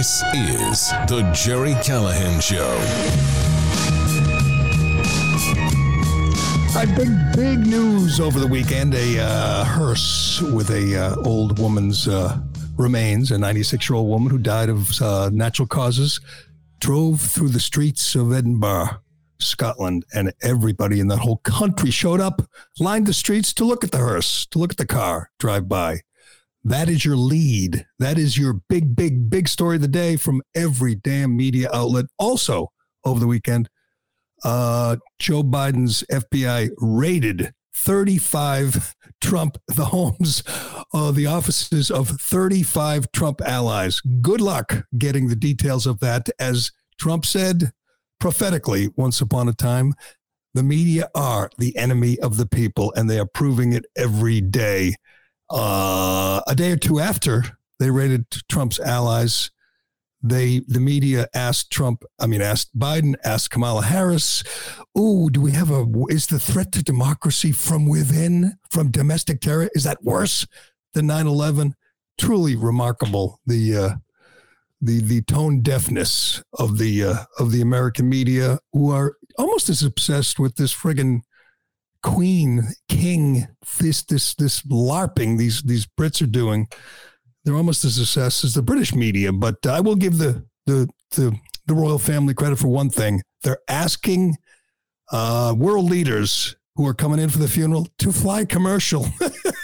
This is the Gerry Callahan Show. Right, big big news over the weekend. A uh, hearse with a uh, old woman's uh, remains, a 96 year old woman who died of uh, natural causes, drove through the streets of Edinburgh, Scotland, and everybody in that whole country showed up, lined the streets to look at the hearse, to look at the car drive by. That is your lead. That is your big, big, big story of the day from every damn media outlet. Also, over the weekend, uh, Joe Biden's FBI raided 35 Trump, the homes, uh, the offices of 35 Trump allies. Good luck getting the details of that. As Trump said prophetically once upon a time, the media are the enemy of the people, and they are proving it every day. Uh, a day or two after they raided Trump's allies, they the media asked Trump, I mean, asked Biden, asked Kamala Harris, "Oh, do we have a? Is the threat to democracy from within, from domestic terror? Is that worse than 9/11?" Truly remarkable. The uh, the the tone deafness of the uh, of the American media, who are almost as obsessed with this friggin' queen, king, this this this larping these these Brits are doing. They're almost as obsessed as the British media. But I will give the the the, the royal family credit for one thing. They're asking uh, world leaders who are coming in for the funeral to fly commercial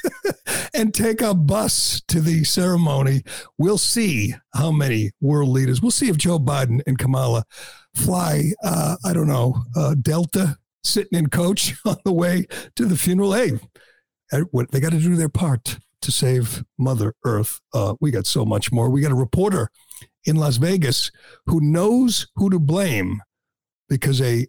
and take a bus to the ceremony. We'll see how many world leaders. We'll see if Joe Biden and Kamala fly. Uh, I don't know uh, Delta sitting in coach on the way to the funeral. Hey, what they got to do their part to save Mother Earth. Uh, we got so much more. We got a reporter in Las Vegas who knows who to blame because a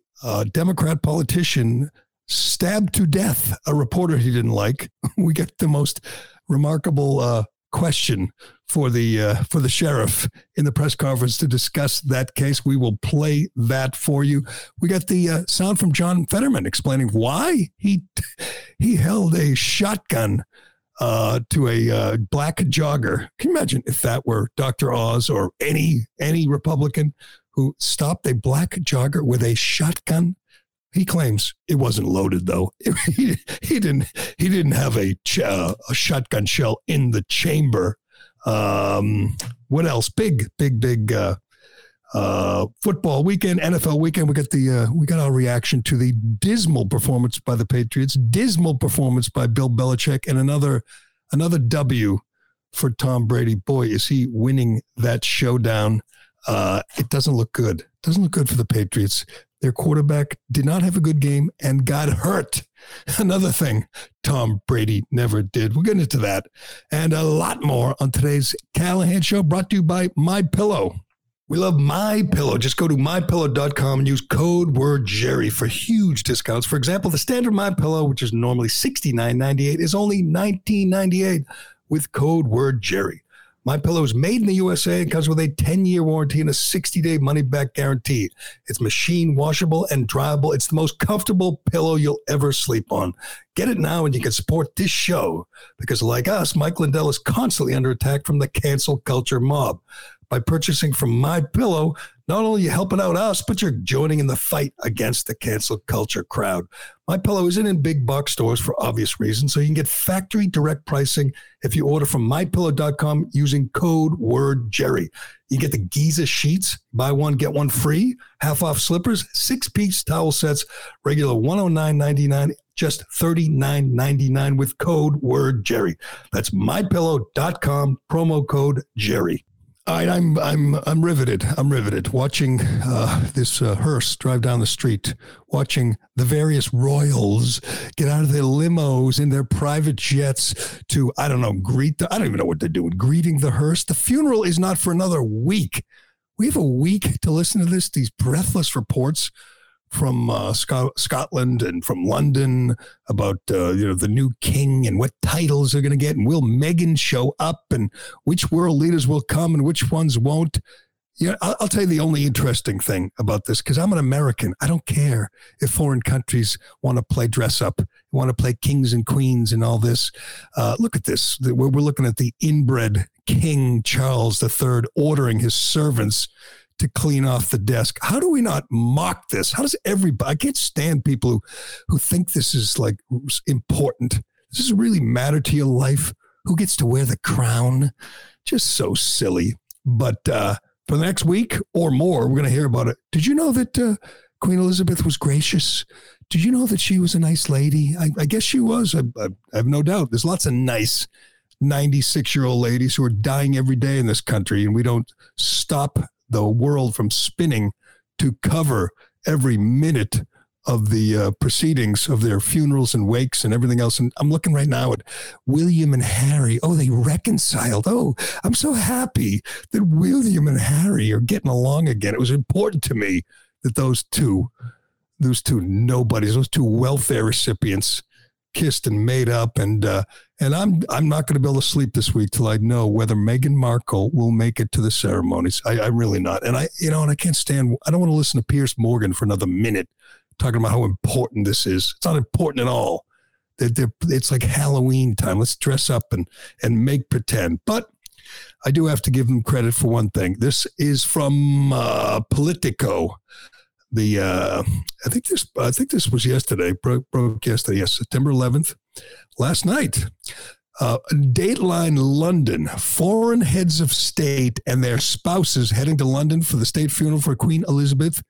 Democrat politician stabbed to death a reporter he didn't like. We get the most remarkable uh, question for the uh, for the sheriff in the press conference to discuss that case. We will play that for you. We got the uh, sound from John Fetterman explaining why he he held a shotgun uh, to a uh, black jogger. Can you imagine if that were Dr. Oz or any any Republican who stopped a black jogger with a shotgun? He claims it wasn't loaded though. he, he didn't he didn't have a, ch- uh, a shotgun shell in the chamber. Um, what else? Big, big, big uh, uh, football weekend, NFL weekend. We got the uh, we got our reaction to the dismal performance by the Patriots, dismal performance by Bill Belichick, and another another W for Tom Brady. Boy, is he winning that showdown. Uh, it doesn't look good. Doesn't look good for the Patriots. Their quarterback did not have a good game and got hurt. Another thing Tom Brady never did. We'll get into that and a lot more on today's Callahan Show, brought to you by My Pillow. We love My Pillow. Just go to mypillow.com and use code word Gerry for huge discounts. For example, the standard My Pillow, which is normally $69.98, is only $19.98 with code word Gerry. My Pillow is made in the USA and comes with a 10-year warranty and a 60-day money-back guarantee. It's machine washable and dryable. It's the most comfortable pillow you'll ever sleep on. Get it now and you can support this show because like us, Mike Lindell is constantly under attack from the cancel culture mob. By purchasing from My Pillow. Not only you helping out us, but you're joining in the fight against the cancel culture crowd. My Pillow isn't in big box stores for obvious reasons, so you can get factory direct pricing if you order from mypillow.com using code word Gerry. You get the Giza sheets, buy one get one free, half off slippers, six piece towel sets, regular 109.99 just $39.99 with code word Gerry. That's mypillow.com, promo code Gerry. All right, I'm I'm I'm riveted. I'm riveted watching uh, this uh, hearse drive down the street, watching the various royals get out of their limos in their private jets to I don't know greet the I don't even know what they're doing greeting the hearse. The funeral is not for another week. We have a week to listen to this. These breathless reports from uh, Scot- Scotland and from London about uh, you know the new king and what titles they're going to get, and will Meghan show up, and which world leaders will come and which ones won't. You know, I'll, I'll tell you the only interesting thing about this because I'm an American. I don't care if foreign countries want to play dress up, want to play kings and queens and all this. Uh, look at this. We're, we're looking at the inbred King Charles III ordering his servants to clean off the desk. How do we not mock this? How does everybody? I can't stand people who who think this is like important. Does this really matter to your life? Who gets to wear the crown? Just so silly. But uh, for the next week or more, we're going to hear about it. Did you know that uh, Queen Elizabeth was gracious? Did you know that she was a nice lady? I, I guess she was. I, I, I have no doubt. There's lots of nice 96 year old ladies who are dying every day in this country, and we don't stop the world from spinning to cover every minute of the uh, proceedings of their funerals and wakes and everything else. And I'm looking right now at William and Harry. Oh, they reconciled. Oh, I'm so happy that William and Harry are getting along again. It was important to me that those two, those two nobodies, those two welfare recipients kissed and made up and uh, and I'm I'm not going to be able to sleep this week till I know whether Meghan Markle will make it to the ceremonies. I, I'm really not, and I you know, and I can't stand. I don't want to listen to Piers Morgan for another minute talking about how important this is. It's not important at all. They're, they're, it's like Halloween time. Let's dress up and and make pretend. But I do have to give them credit for one thing. This is from uh, Politico the uh, I think this I think this was yesterday broke, broke yesterday. Yes, September 11th, last night. Uh, Dateline London, foreign heads of state and their spouses heading to London for the state funeral for Queen Elizabeth's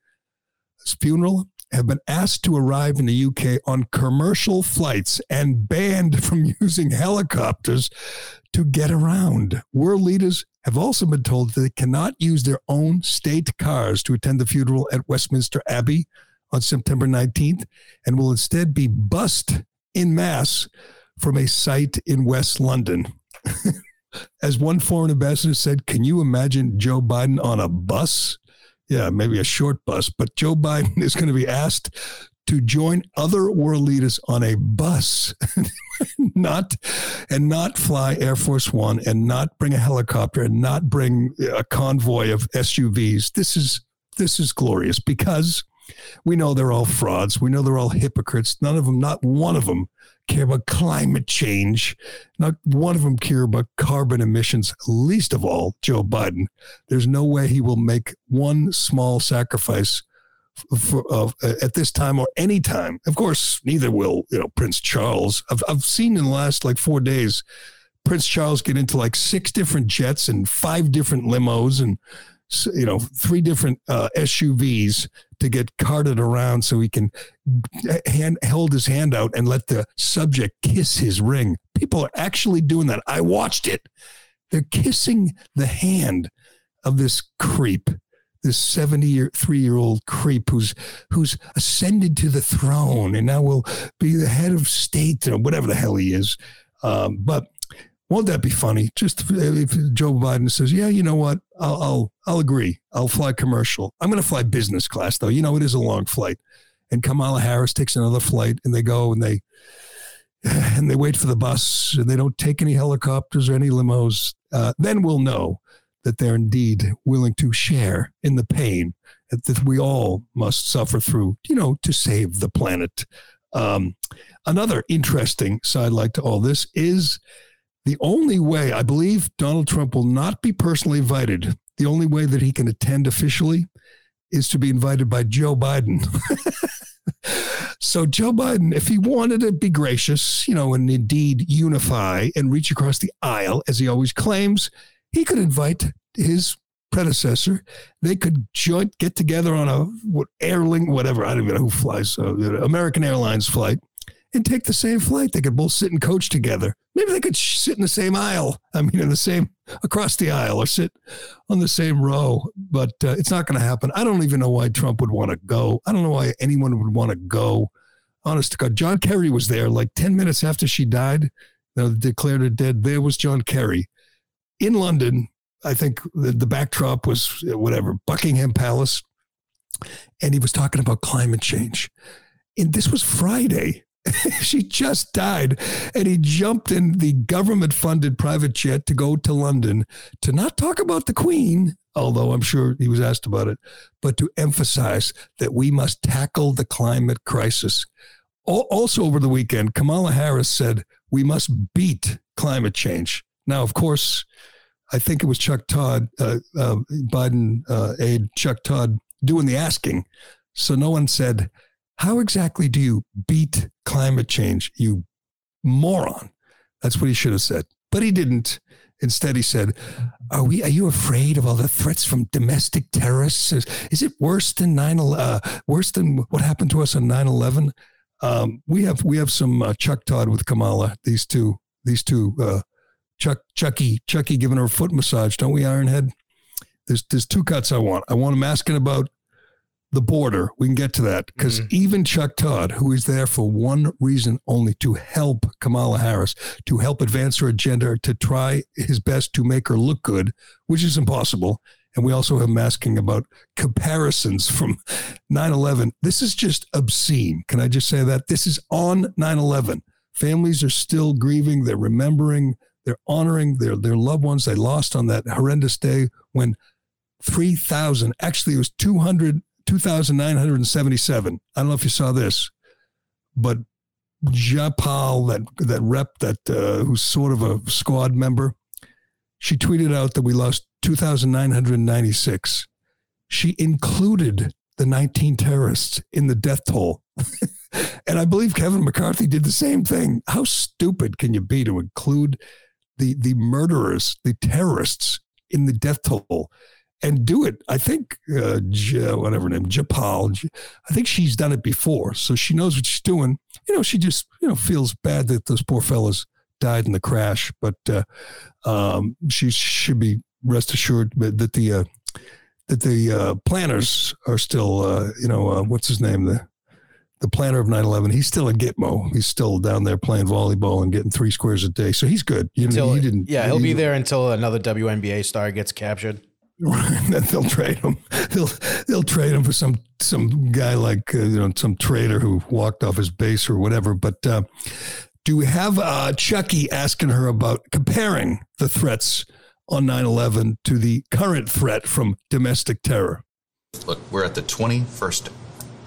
funeral have been asked to arrive in the UK on commercial flights and banned from using helicopters to get around. World leaders have also been told that they cannot use their own state cars to attend the funeral at Westminster Abbey on September 19th and will instead be bussed in mass from a site in West London. As one foreign ambassador said, can you imagine Joe Biden on a bus? Yeah, maybe a short bus, but Joe Biden is going to be asked to join other world leaders on a bus, not and not fly Air Force One and not bring a helicopter and not bring a convoy of SUVs. This is this is glorious because we know they're all frauds. We know they're all hypocrites. None of them, not one of them, care about climate change. Not one of them care about carbon emissions, least of all Joe Biden. There's no way he will make one small sacrifice for, uh, at this time or any time. Of course, neither will you know Prince Charles. I've I've seen in the last like four days, Prince Charles get into like six different jets and five different limos and you know three different uh, SUVs to get carted around so he can hand hold his hand out and let the subject kiss his ring. People are actually doing that. I watched it. They're kissing the hand of this creep this 73 year old creep who's who's ascended to the throne and now will be the head of state or whatever the hell he is. Um, but won't that be funny? Just if Joe Biden says, "Yeah, you know what? I'll I'll, I'll agree. I'll fly commercial. I'm going to fly business class, though. You know, it is a long flight." And Kamala Harris takes another flight, and they go and they and they wait for the bus, and they don't take any helicopters or any limos. Uh, then we'll know that they're indeed willing to share in the pain that we all must suffer through, you know, to save the planet. Um, another interesting sidelight to all this is the only way I believe Donald Trump will not be personally invited the only way that he can attend officially is to be invited by Joe Biden. so Joe Biden, if he wanted to be gracious, you know, and indeed unify and reach across the aisle, as he always claims, he could invite his predecessor. They could joint get together on a what Airlink, whatever. I don't even know who flies uh, American Airlines flight and take the same flight. They could both sit and coach together. Maybe they could sit in the same aisle. I mean, in the same across the aisle or sit on the same row. But uh, it's not going to happen. I don't even know why Trump would want to go. I don't know why anyone would want to go. Honest to God, John Kerry was there like 10 minutes after she died. You know, declared her dead. There was John Kerry in London. I think the, the backdrop was uh, whatever, Buckingham Palace. And he was talking about climate change. And this was Friday. she just died. And he jumped in the government funded private jet to go to London to not talk about the Queen, although I'm sure he was asked about it, but to emphasize that we must tackle the climate crisis. Also, over the weekend, Kamala Harris said we must beat climate change. Now, of course, I think it was Chuck Todd, uh, uh, Biden uh, aide Chuck Todd, doing the asking. So no one said, how exactly do you beat climate change, you moron? That's what he should have said. But he didn't. Instead, he said, "Are we? Are you afraid of all the threats from domestic terrorists? Is, is it worse than nine? Uh, worse than what happened to us on 9-11? Um, we have we have some uh, Chuck Todd with Kamala. These two, these two, uh, Chuck Chucky Chucky giving her a foot massage. Don't we, Ironhead? There's there's two cuts I want. I want him asking about the border. We can get to that because mm-hmm. even Chuck Todd, who is there for one reason only to help Kamala Harris, to help advance her agenda, to try his best to make her look good, which is impossible. And we also have masking about comparisons from 9 11. This is just obscene. Can I just say that? This is on 9 11. Families are still grieving, they're remembering, they're honoring their, their loved ones they lost on that horrendous day when 3,000, actually, it was 200 2,977. I don't know if you saw this, but Jayapal, that that rep that uh, who's sort of a squad member, she tweeted out that we lost 2,996. She included the 19 terrorists in the death toll. and I believe Kevin McCarthy did the same thing. How stupid can you be to include the the murderers, the terrorists in the death toll? and do it. I think uh, J- whatever her name, Japal. J- I think she's done it before, so she knows what she's doing. You know, she just you know feels bad that those poor fellas died in the crash, but uh, um, she should be rest assured that the uh, that the uh, planners are still uh, you know uh, what's his name the the planner of 9-11 he's still a gitmo he's still down there playing volleyball and getting three squares a day so he's good you until, know, he didn't yeah he'll he, be there until another WNBA star gets captured then they'll trade him. They'll they'll trade him for some some guy like uh, you know some trader who walked off his base or whatever. But uh, do we have uh, Chucky asking her about comparing the threats on 9/11 to the current threat from domestic terror? Look, we're at the 21st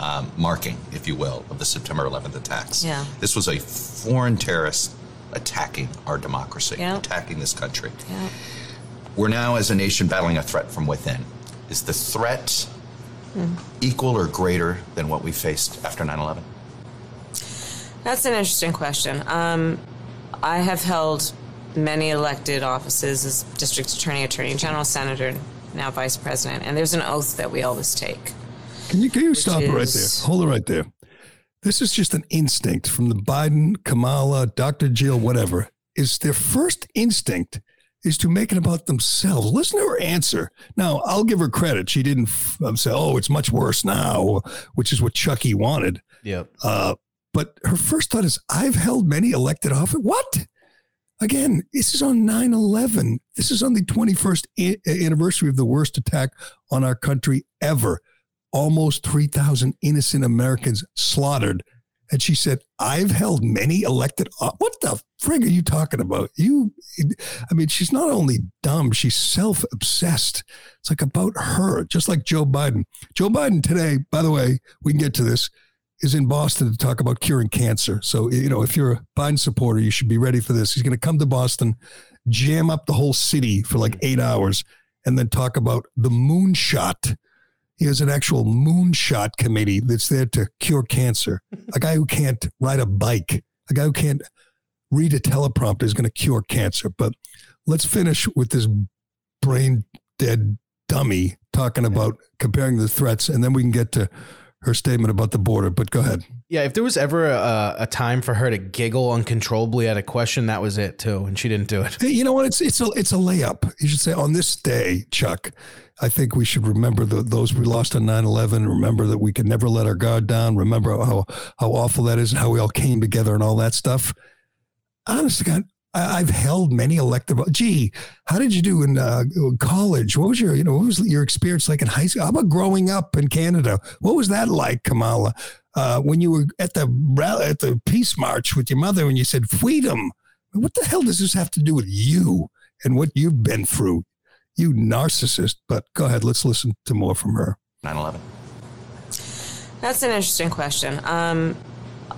um, marking, if you will, of the September 11th attacks. Yeah. This was a foreign terrorist attacking our democracy, yep. attacking this country. Yep. We're now, as a nation, battling a threat from within. Is the threat mm. equal or greater than what we faced after 9 11? That's an interesting question. Um, I have held many elected offices as district attorney, attorney general, senator, now vice president, and there's an oath that we always take. Can you, can you stop is... it right there? Hold it right there. This is just an instinct from the Biden, Kamala, Dr. Jill, whatever. Is their first instinct is to make it about themselves. Listen to her answer. Now, I'll give her credit. She didn't f- say, "Oh, it's much worse now," which is what Chucky wanted. Yep. Uh, but her first thought is, "I've held many elected office." What? Again, this is on 9-11. This is on the 21st anniversary of the worst attack on our country ever. Almost 3,000 innocent Americans slaughtered and she said, I've held many elected. What the frig are you talking about? You, I mean, she's not only dumb, she's self obsessed. It's like about her, just like Joe Biden. Joe Biden today, by the way, we can get to this, is in Boston to talk about curing cancer. So, you know, if you're a Biden supporter, you should be ready for this. He's going to come to Boston, jam up the whole city for like eight hours and then talk about the moonshot. He has an actual moonshot committee that's there to cure cancer. A guy who can't ride a bike, a guy who can't read a teleprompter is going to cure cancer. But let's finish with this brain dead dummy talking about comparing the threats, and then we can get to her statement about the border. But go ahead. Yeah, if there was ever a, a time for her to giggle uncontrollably at a question, that was it too, and she didn't do it. Hey, you know what? It's it's a it's a layup. You should say on this day, Chuck. I think we should remember the, those we lost on 9-11. Remember that we can never let our guard down. Remember how how awful that is and how we all came together and all that stuff. Honest God, I, have held many elective. Gee, how did you do in uh, college? What was your, you know, what was your experience like in high school? How about growing up in Canada? What was that like, Kamala? Uh, when you were at the at the peace march with your mother, and you said freedom. What the hell does this have to do with you and what you've been through? You narcissist. But go ahead, let's listen to more from her. 9 11. That's an interesting question. Um,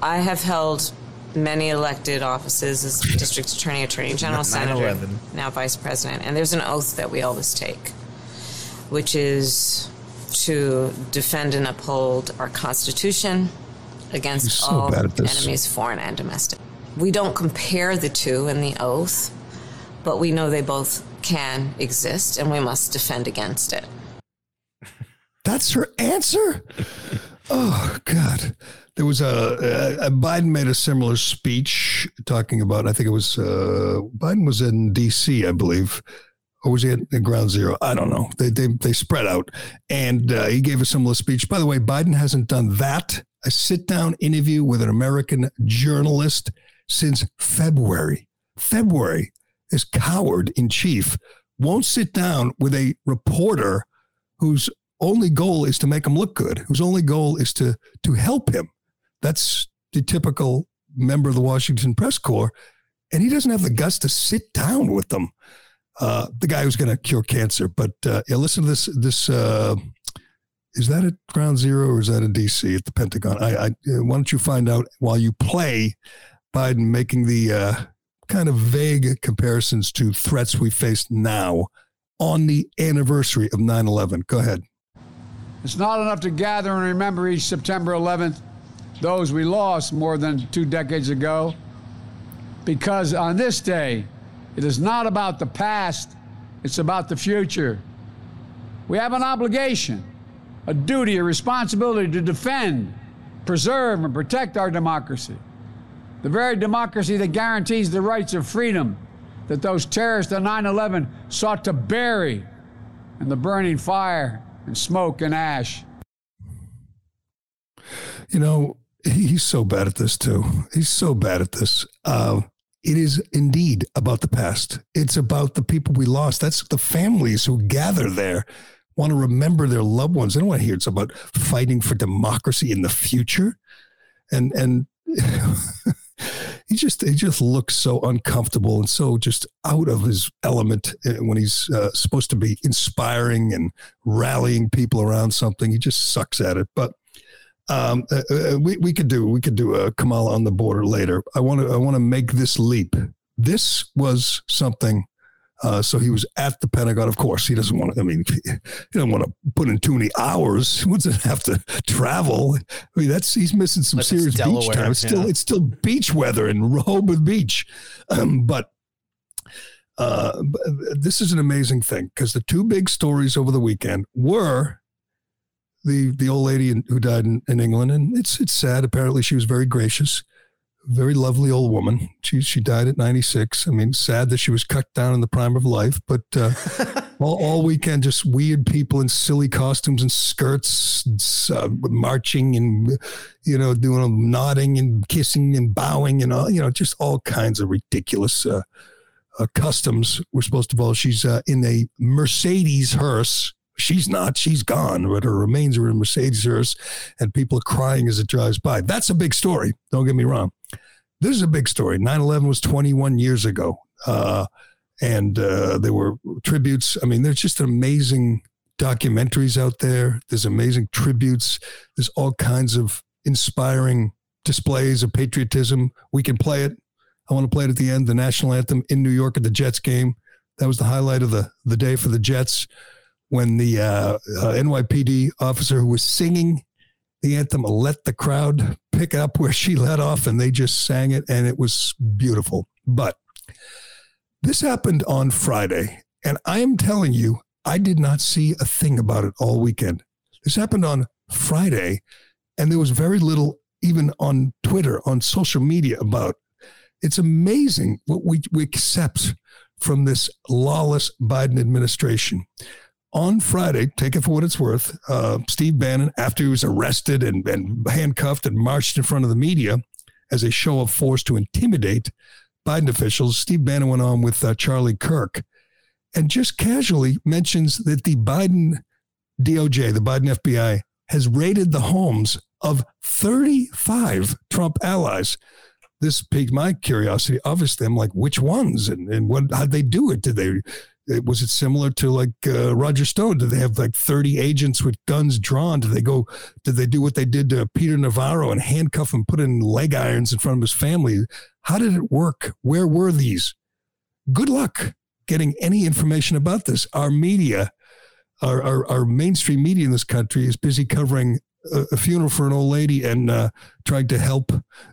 I have held many elected offices as district attorney, attorney general, senator, now vice president. And there's an oath that we always take, which is to defend and uphold our Constitution against so all enemies, foreign and domestic. We don't compare the two in the oath, but we know they both can exist and we must defend against it. That's her answer? Oh, God there was a, a, Biden made a similar speech talking about. I think it was uh, Biden was in D.C. I believe, or was he at, Ground Zero? I don't know. They they they spread out, and uh, he gave a similar speech. By the way, Biden hasn't done that a sit down interview with an American journalist since February. February. His coward in chief won't sit down with a reporter whose only goal is to make him look good, whose only goal is to to help him. That's the typical member of the Washington Press Corps. And he doesn't have the guts to sit down with them. Uh, the guy who's going to cure cancer. But uh, yeah, listen to this. This uh, is that at Ground Zero or is that in D.C. at the Pentagon? I, I why don't you find out while you play Biden making the uh, kind of vague comparisons to threats we face now on the anniversary of 9/11. Go ahead. It's not enough to gather and remember each September 11th those we lost more than two decades ago. Because on this day, it is not about the past, it's about the future. We have an obligation, a duty, a responsibility to defend, preserve, and protect our democracy. The very democracy that guarantees the rights of freedom that those terrorists of 9 11 sought to bury in the burning fire and smoke and ash. You know, he's so bad at this too. He's so bad at this. Uh, it is indeed about the past. It's about the people we lost. That's the families who gather there, want to remember their loved ones. They don't want to hear it's about fighting for democracy in the future. And and he just he just looks so uncomfortable and so just out of his element uh, when he's uh, supposed to be inspiring and rallying people around something. He just sucks at it. But um, uh, uh, we we could do we could do a Kamala on the border later. I want to I want to make this leap. This was something. Uh, so he was at the Pentagon. Of course, he doesn't want to. I mean, he doesn't want to put in too many hours. He wants to have to travel. I mean, that's he's missing some serious beach time. It's still it's still beach weather in Rehoboth Beach, um, but uh, this is an amazing thing because the two big stories over the weekend were the the old lady in, who died in, in England, and it's it's sad. Apparently, she was very gracious, very lovely old woman. She she died at ninety six. I mean, sad that she was cut down in the prime of life, but uh, all, all weekend, just weird people in silly costumes and skirts, uh, marching and you know doing nodding and kissing and bowing and all you know just all kinds of ridiculous. Uh, uh, customs. We're supposed to follow. She's uh, in a Mercedes hearse She's not. She's gone, but her remains are in Mercedes hearse, and people are crying as it drives by. That's a big story. Don't get me wrong. This is a big story. 9 11 was 21 years ago. Uh, and uh, there were tributes. I mean, there's just amazing documentaries out there. There's amazing tributes. There's all kinds of inspiring displays of patriotism. We can play it. I want to play it at the end, the national anthem in New York at the Jets game That was the highlight of the, the day for the Jets when the uh, uh, NYPD officer who was singing the anthem let the crowd pick up where she let off and they just sang it and it was beautiful. But this happened on Friday. And I am telling you, I did not see a thing about it all weekend. This happened on Friday, and there was very little even on Twitter, on social media about. It's amazing what we, we accept from this lawless Biden administration. On Friday, take it for what it's worth, uh, Steve Bannon, after he was arrested and, and handcuffed and marched in front of the media as a show of force to intimidate Biden officials, Steve Bannon went on with uh, Charlie Kirk and just casually mentions that the Biden DOJ, the Biden FBI, has raided the homes of 35 Trump allies. This piqued my curiosity. Obviously, I'm like, which ones and, and what, how'd they do it? Did they, was it similar to like uh, Roger Stone? Did they have like 30 agents with guns drawn? Did they go, did they do what they did to Peter Navarro and handcuff him, put in leg irons in front of his family? How did it work? Where were these? Good luck getting any information about this. Our media, our, our, our mainstream media in this country is busy covering a, funeral for an old lady and uh, trying to help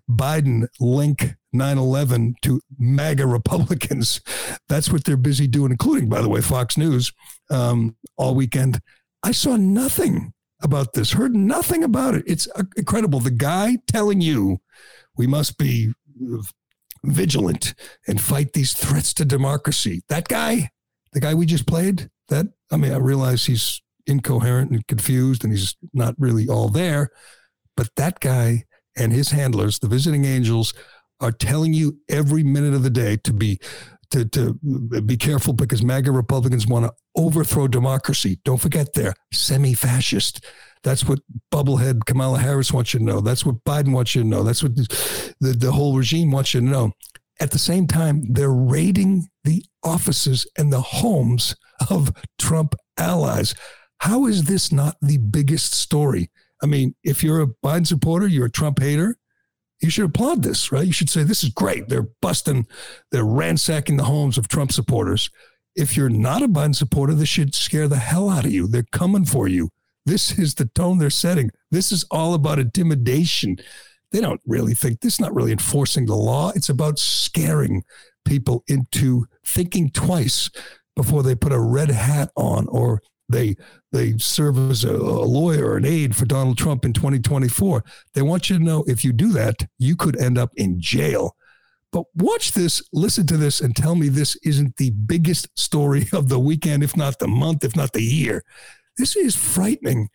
Biden link 9 11 to MAGA Republicans. That's what they're busy doing, including, by the way, Fox News um, all weekend. I saw nothing about this, heard nothing about it. It's uh, incredible. The guy telling you we must be vigilant and fight these threats to democracy. That guy, the guy we just played, that, I mean, I realize he's incoherent and confused and he's not really all there, but that guy and his handlers, the visiting angels, are telling you every minute of the day to be to, to be careful because MAGA Republicans want to overthrow democracy. Don't forget they're semi-fascist. That's what bubblehead Kamala Harris wants you to know. That's what Biden wants you to know. That's what the, the, the whole regime wants you to know. At the same time, they're raiding the offices and the homes of Trump allies. How is this not the biggest story? I mean, if you're a Biden supporter, you're a Trump hater, you should applaud this, right? You should say, this is great. They're busting, they're ransacking the homes of Trump supporters. If you're not a Biden supporter, this should scare the hell out of you. They're coming for you. This is the tone they're setting. This is all about intimidation. They don't really think this is not really enforcing the law. It's about scaring people into thinking twice before they put a red hat on or they they serve as a, a, lawyer or an aide for Donald Trump in 2024. They want you to know if you do that, you could end up in jail. But watch this, listen to this, and tell me this isn't the biggest story of the weekend, if not the month, if not the year. This is frightening.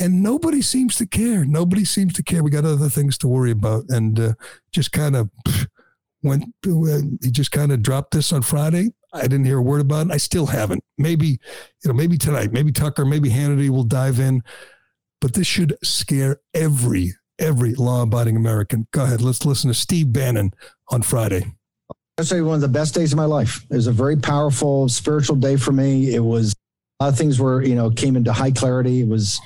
And nobody seems to care. Nobody seems to care. We got other things to worry about. And uh, just kind of went, uh, he just kind of dropped this on Friday. I didn't hear a word about it. I still haven't. Maybe, you know, maybe tonight, maybe Tucker, maybe Hannity will dive in. But this should scare every, every law abiding American. Go ahead. Let's listen to Steve Bannon on Friday. I'd say one of the best days of my life. It was a very powerful spiritual day for me. It was a lot of things were, you know, came into high clarity. It was,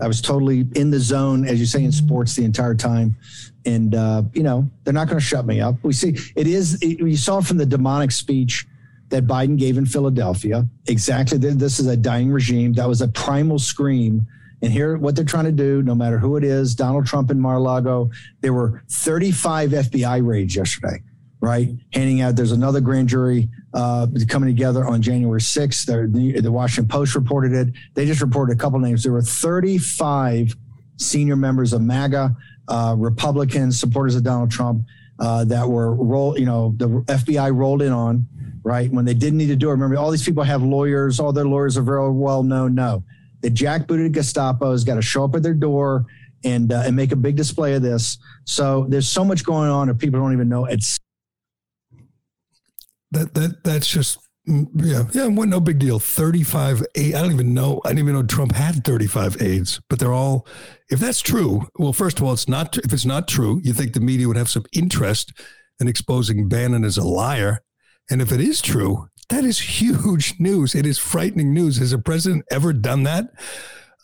I was totally in the zone, as you say in sports, the entire time. And, uh, you know, they're not going to shut me up. We see it is, it, you saw from the demonic speech that Biden gave in Philadelphia. Exactly. This is a dying regime. That was a primal scream. And here, what they're trying to do, no matter who it is, Donald Trump in Mar-a-Lago, there were 35 FBI raids yesterday right? Handing out, there's another grand jury uh, coming together on January 6th. The, the Washington Post reported it. They just reported a couple names. There were 35 senior members of MAGA, uh, Republicans, supporters of Donald Trump, uh, that were roll, you know, the FBI rolled in on, right? When they didn't need to do it. Remember, all these people have lawyers. All their lawyers are very well known. No, the jackbooted Gestapo has got to show up at their door and uh, and make a big display of this. So there's so much going on that people don't even know. It's that that that's just mm, yeah yeah what no big deal 35 I don't even know I didn't even know Trump had 35 aides but they're all if that's true well first of all it's not if it's not true you think the media would have some interest in exposing Bannon as a liar and if it is true that is huge news it is frightening news has a president ever done that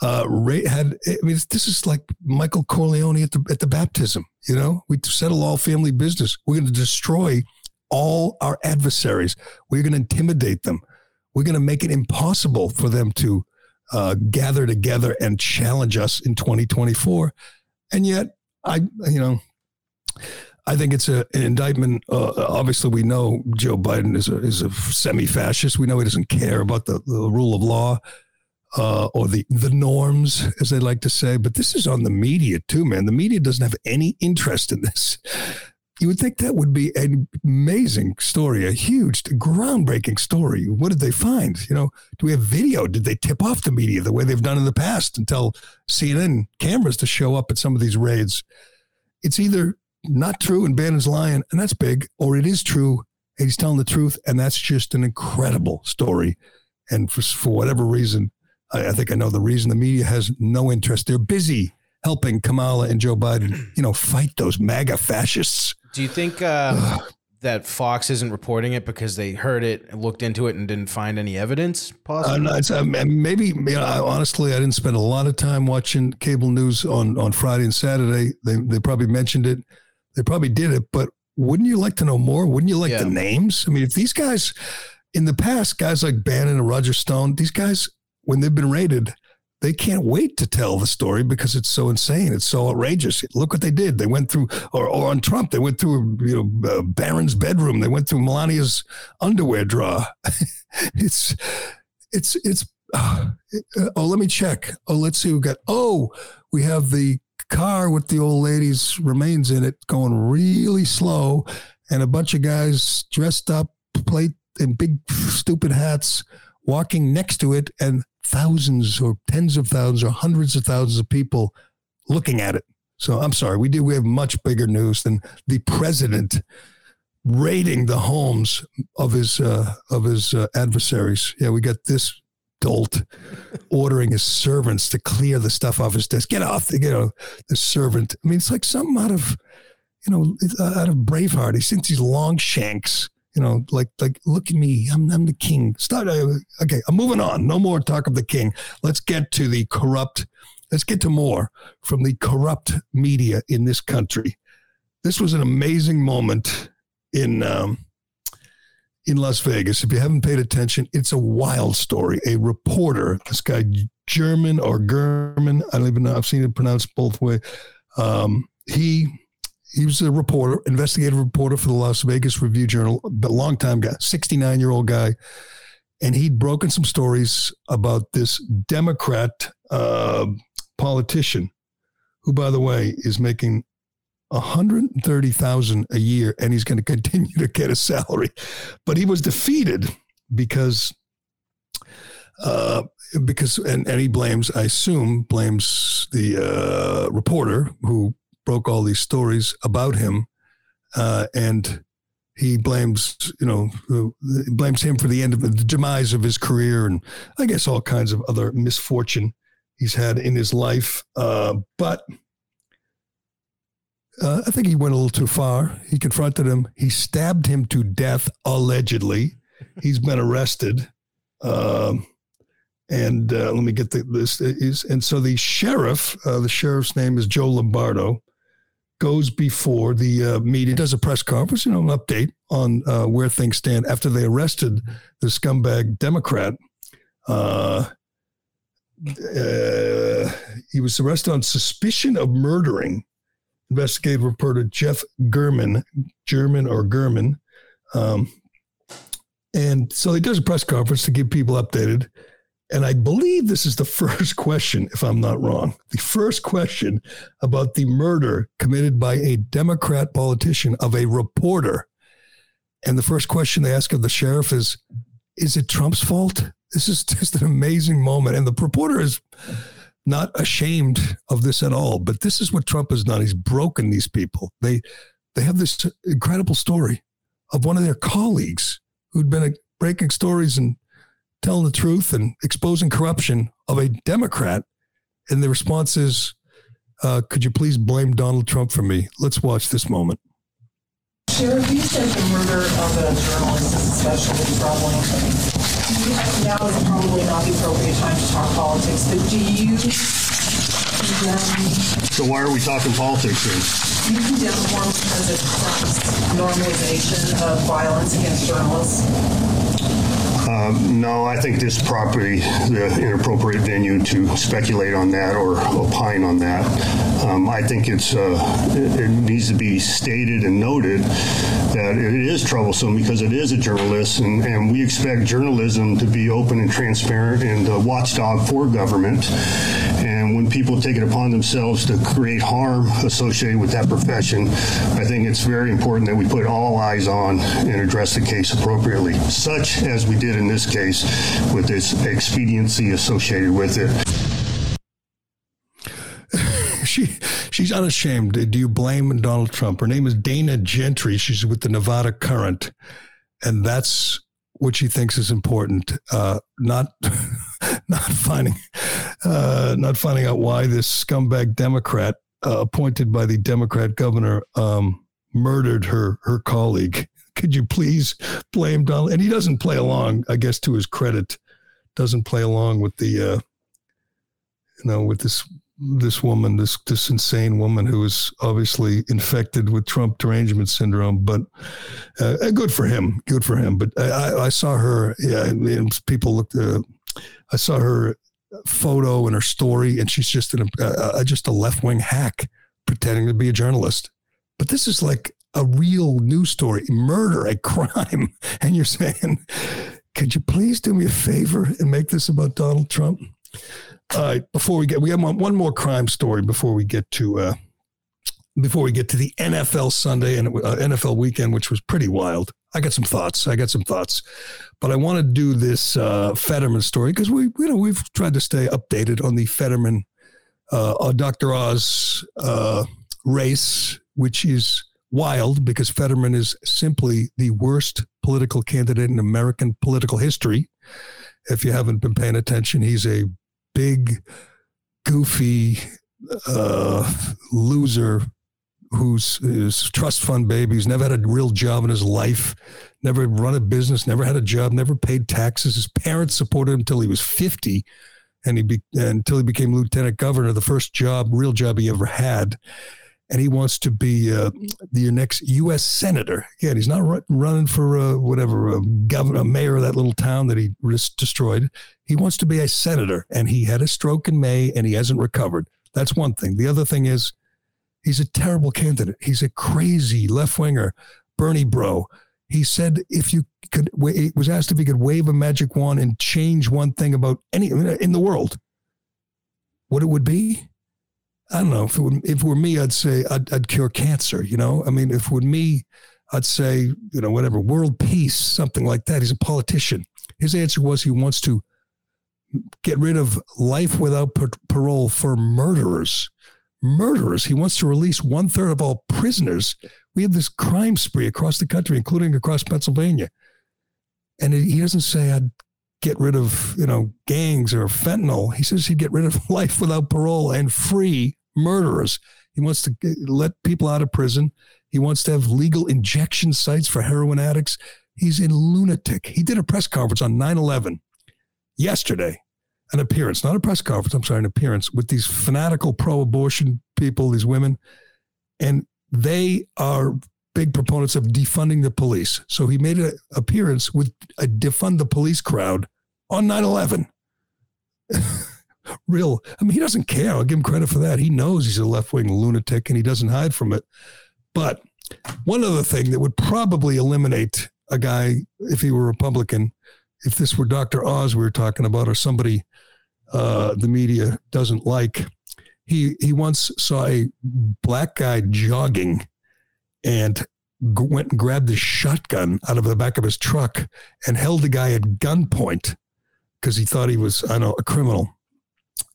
uh, Ray had, I mean, this is like Michael Corleone at the, at the baptism, you know, we settle all family business. We're going to destroy all our adversaries. We're going to intimidate them. We're going to make it impossible for them to uh, gather together and challenge us in 2024. And yet, I, you know, I think it's a, an indictment. Uh, obviously, we know Joe Biden is a, is a semi-fascist. We know he doesn't care about the, the rule of law uh, or the the norms, as they like to say. But this is on the media too, man. The media doesn't have any interest in this. You would think that would be an amazing story, a huge, groundbreaking story. What did they find? You know, do we have video? Did they tip off the media the way they've done in the past and tell CNN cameras to show up at some of these raids? It's either not true and Bannon's lying, and that's big, or it is true and he's telling the truth, and that's just an incredible story. And for, for whatever reason, I, I think I know the reason the media has no interest. They're busy helping Kamala and Joe Biden, you know, fight those MAGA fascists. Do you think uh, that Fox isn't reporting it because they heard it, looked into it, and didn't find any evidence? Possibly. Uh, no, it's, um, maybe. You know, I, honestly, I didn't spend a lot of time watching cable news on on Friday and Saturday. They they probably mentioned it. They probably did it, but wouldn't you like to know more? Wouldn't you like Yeah. the names? I mean, if these guys in the past, guys like Bannon and Roger Stone, these guys, when they've been raided, they can't wait to tell the story because it's so insane. It's so outrageous. Look what they did. They went through, or, or on Trump, they went through, you know, uh, Barron's bedroom. They went through Melania's underwear drawer. it's, it's, it's, uh, oh, let me check. Oh, let's see. We got, oh, we have the car with the old lady's remains in it going really slow and a bunch of guys dressed up, plate in big stupid hats walking next to it and thousands or tens of thousands or hundreds of thousands of people looking at it. So I'm sorry, we do we have much bigger news than the president raiding the homes of his uh, of his uh, adversaries. Yeah, we got this dolt ordering his servants to clear the stuff off his desk. Get off, the, you know, the servant. I mean, it's like something out of, you know, out of Braveheart. He thinks he's Longshanks. You know, like like look at me, I'm I'm the king. Start. Uh, okay, I'm moving on. No more talk of the king. Let's get to the corrupt. Let's get to more from the corrupt media in this country. This was an amazing moment in um, in Las Vegas. If you haven't paid attention, it's a wild story. A reporter, this guy German or German, I don't even know. I've seen it pronounced both ways. Um, he he was a reporter, investigative reporter for the Las Vegas Review Journal, a long time guy, 69 year old guy. And he'd broken some stories about this Democrat uh, politician, who, by the way, is making 130,000 a year and he's going to continue to get a salary. But he was defeated because uh, because and, and he blames, I assume, blames the uh, reporter who broke all these stories about him, uh, and he blames you know blames him for the end of the demise of his career, and I guess all kinds of other misfortune he's had in his life. Uh, but uh, I think he went a little too far. He confronted him. He stabbed him to death, allegedly. He's been arrested. Um, and uh, let me get the, this. Is, and so the sheriff, uh, the sheriff's name is Joe Lombardo, goes before the uh, media, does a press conference, you know, an update on uh, where things stand after they arrested the scumbag Democrat. Uh, he was arrested on suspicion of murdering investigative reporter Jeff German, German or German. Um, and so he does a press conference to give people updated. And I believe this is the first question, if I'm not wrong, the first question about the murder committed by a Democrat politician of a reporter. And the first question they ask of the sheriff is, is it Trump's fault? This is just an amazing moment. And the reporter is not ashamed of this at all. But this is what Trump has done. He's broken these people. They they have this incredible story of one of their colleagues who'd been uh, breaking stories and telling the truth and exposing corruption of a Democrat. And the response is, uh, could you please blame Donald Trump for me? Let's watch this moment. Sheriff, you said the murder of a journalist is especially troubling. Do you- Now is probably not the appropriate time to talk politics, but do you condemn So why are we talking politics here? Do you condemn forms because it normalization of violence against journalists? Um, no, I think this property, the inappropriate venue to speculate on that or opine on that. Um, I think it's uh, it, it, needs to be stated and noted that it is troublesome because it is a journalist, and, and we expect journalism to be open and transparent and a watchdog for government. And when people take it upon themselves to create harm associated with that profession, I think it's very important that we put all eyes on and address the case appropriately, such as we did in this case with this expediency associated with it. she she's unashamed. Do you blame Donald Trump? Her name is Dana Gentry. She's with the Nevada Current, and that's what she thinks is important. Uh, not not finding uh, not finding out why this scumbag Democrat uh, appointed by the Democrat governor um, murdered her her colleague could you please blame Donald? And he doesn't play along, I guess, to his credit, doesn't play along with the, uh, you know, with this this woman, this this insane woman who is obviously infected with Trump derangement syndrome. But uh, good for him, good for him. But I, I saw her. Yeah, people looked. Uh, I saw her photo and her story, and she's just an, uh, uh just a left wing hack pretending to be a journalist. But this is like a real news story, murder, a crime, and you're saying, could you please do me a favor and make this about Donald Trump? All right, before we get, we have one more crime story before we get to, uh, before we get to the NFL Sunday and uh, NFL weekend, which was pretty wild. I got some thoughts. I got some thoughts, but I want to do this uh, Fetterman story because we, you know, we've tried to stay updated on the Fetterman, uh, uh Dr. Oz uh, race, which is wild because Fetterman is simply the worst political candidate in American political history. If you haven't been paying attention, he's a big, goofy uh, loser who's his trust fund baby. He's never had a real job in his life, never run a business, never had a job, never paid taxes. His parents supported him until he was 50 and he be, until he became lieutenant governor, the first job, real job he ever had and he wants to be uh, the next U.S. senator. Again, he's not running for uh, whatever a governor, a mayor of that little town that he destroyed. He wants to be a senator, and he had a stroke in May, and he hasn't recovered. That's one thing. The other thing is, he's a terrible candidate. He's a crazy left winger, Bernie bro. He said if you could, he was asked if he could wave a magic wand and change one thing about any in the world, what it would be I don't know if it, were, if it were me, I'd say I'd, I'd cure cancer. You know, I mean, if it were me, I'd say you know whatever world peace, something like that. He's a politician. His answer was he wants to get rid of life without par- parole for murderers. Murderers. He wants to release one third of all prisoners. We have this crime spree across the country, including across Pennsylvania. And he doesn't say I'd get rid of, you know, gangs or fentanyl. He says he'd get rid of life without parole and free murderers. He wants to let people out of prison. He wants to have legal injection sites for heroin addicts. He's a lunatic. He did a press conference on 9 11 yesterday, an appearance, not a press conference, I'm sorry, an appearance with these fanatical pro abortion people, these women. And they are big proponents of defunding the police. So he made an appearance with a defund the police crowd on 9 11. real. I mean, he doesn't care. I'll give him credit for that. He knows he's a left wing lunatic and he doesn't hide from it. But one other thing that would probably eliminate a guy if he were Republican, if this were Dr. Oz we were talking about, or somebody uh, the media doesn't like, he he once saw a black guy jogging and went and grabbed his shotgun out of the back of his truck and held the guy at gunpoint because he thought he was, I know, a criminal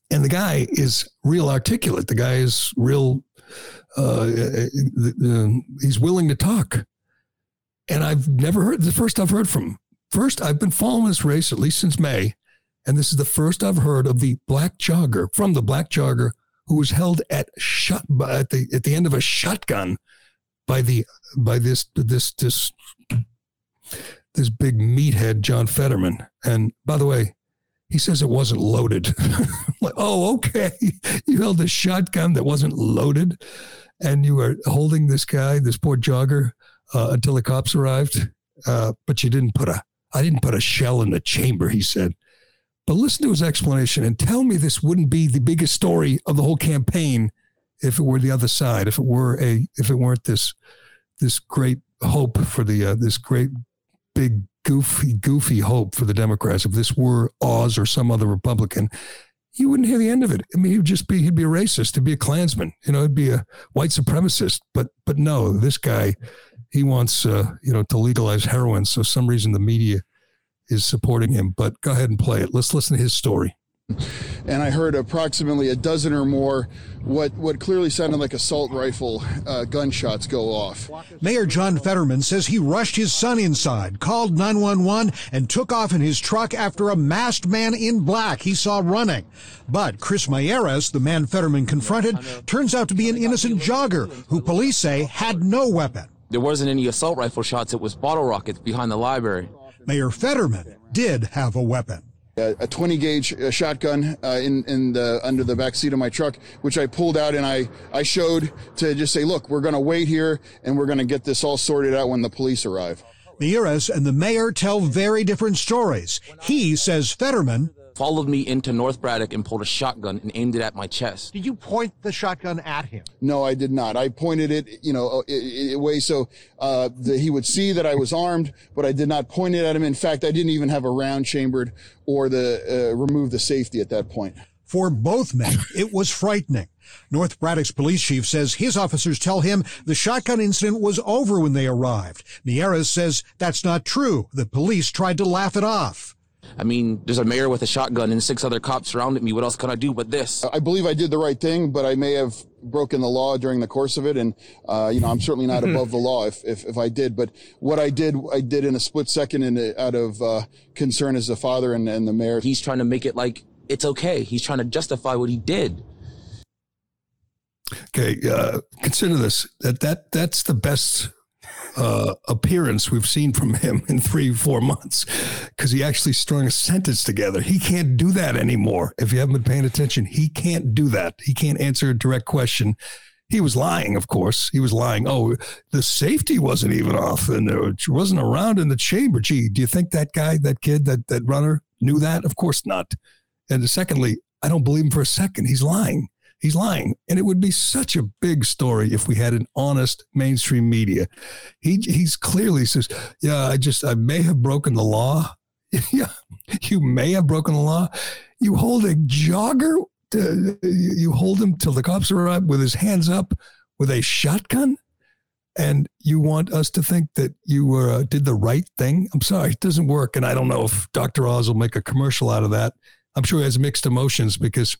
and the guy is real articulate. The guy is real. Uh, uh, he's willing to talk, and I've never heard the first I've heard from. First, I've been following this race at least since May, and this is the first I've heard of the black jogger from the black jogger who was held at shot at the at the end of a shotgun by the by this this this this big meathead John Fetterman. And by the way, he says it wasn't loaded. like, oh, okay. You held a shotgun that wasn't loaded. and you were holding this guy, this poor jogger, uh, until the cops arrived. Uh, but you didn't put a, I didn't put a shell in the chamber, he said. But listen to his explanation and tell me this wouldn't be the biggest story of the whole campaign if it were the other side, if it were a, if it weren't this, this great hope for the, uh, this great big goofy, goofy hope for the Democrats. If this were Oz or some other Republican, you wouldn't hear the end of it. I mean, he'd just be, he'd be a racist, he'd be a Klansman, you know, he'd be a white supremacist. But, but no, this guy, he wants, uh, you know, to legalize heroin. So some reason the media is supporting him. But go ahead and play it. Let's listen to his story and I heard approximately a dozen or more what, what clearly sounded like assault rifle uh, gunshots go off. Mayor John Fetterman says he rushed his son inside, called 911, and took off in his truck after a masked man in black he saw running. But Chris Miyares, the man Fetterman confronted, turns out to be an innocent jogger who police say had no weapon. There wasn't any assault rifle shots, it was bottle rockets behind the library. Mayor Fetterman did have a weapon a 20 gauge uh, shotgun uh, in in the under the back seat of my truck, which I pulled out and I I showed to just say, look, we're going to wait here and we're going to get this all sorted out when the police arrive. Miyares and the mayor tell very different stories. He says Fetterman followed me into North Braddock and pulled a shotgun and aimed it at my chest. Did you point the shotgun at him? No, I did not. I pointed it, you know, away so uh, that he would see that I was armed, but I did not point it at him. In fact, I didn't even have a round chambered or the uh, remove the safety at that point. For both men, it was frightening. North Braddock's police chief says his officers tell him the shotgun incident was over when they arrived. Miyares says that's not true. The police tried to laugh it off. I mean, there's a mayor with a shotgun and six other cops surrounded me. What else can I do but this? I believe I did the right thing, but I may have broken the law during the course of it. And, uh, you know, I'm certainly not above the law if, if, if, I did. But what I did, I did in a split second and out of uh, concern as a father and, and the mayor. He's trying to make it like it's okay. He's trying to justify what he did. Okay, uh, consider this that that that's the best uh, appearance we've seen from him in three, four months because he actually strung a sentence together. He can't do that anymore. If you haven't been paying attention, he can't do that. He can't answer a direct question. He was lying, of course. He was lying. Oh, the safety wasn't even off and it wasn't around in the chamber. Gee, do you think that guy, that kid, that, that runner knew that? Of course not. And secondly, I don't believe him for a second. He's lying. He's lying. And it would be such a big story if we had an honest mainstream media. He he's clearly says, Yeah, I just I may have broken the law. yeah, you may have broken the law. You hold a jogger, to, you hold him till the cops arrive with his hands up with a shotgun, and you want us to think that you uh, did the right thing. I'm sorry, it doesn't work. And I don't know if Dr. Oz will make a commercial out of that. I'm sure he has mixed emotions because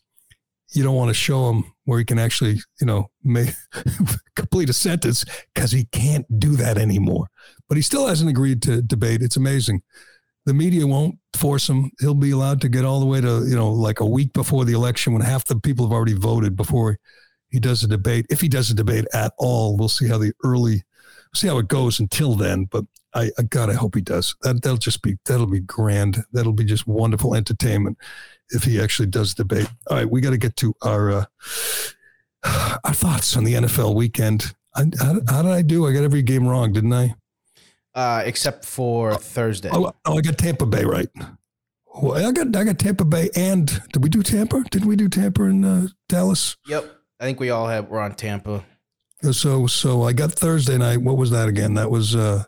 you don't want to show him where he can actually, you know, make, complete a sentence because he can't do that anymore. But he still hasn't agreed to debate. It's amazing. The media won't force him. He'll be allowed to get all the way to, you know, like a week before the election when half the people have already voted before he does a debate. If he does a debate at all, we'll see how the early, see how it goes until then. But I, God, I hope he does. That that'll just be that'll be grand. That'll be just wonderful entertainment if he actually does debate. All right, we got to get to our uh, our thoughts on the NFL weekend. I, how, how, did I do? I got every game wrong, didn't I? Uh, except for Thursday. Oh, oh, I got Tampa Bay right. Well, I got I got Tampa Bay and did we do Tampa? Didn't we do Tampa in uh, Dallas? Yep, I think we all have. We're on Tampa. So so I got Thursday night. What was that again? That was uh,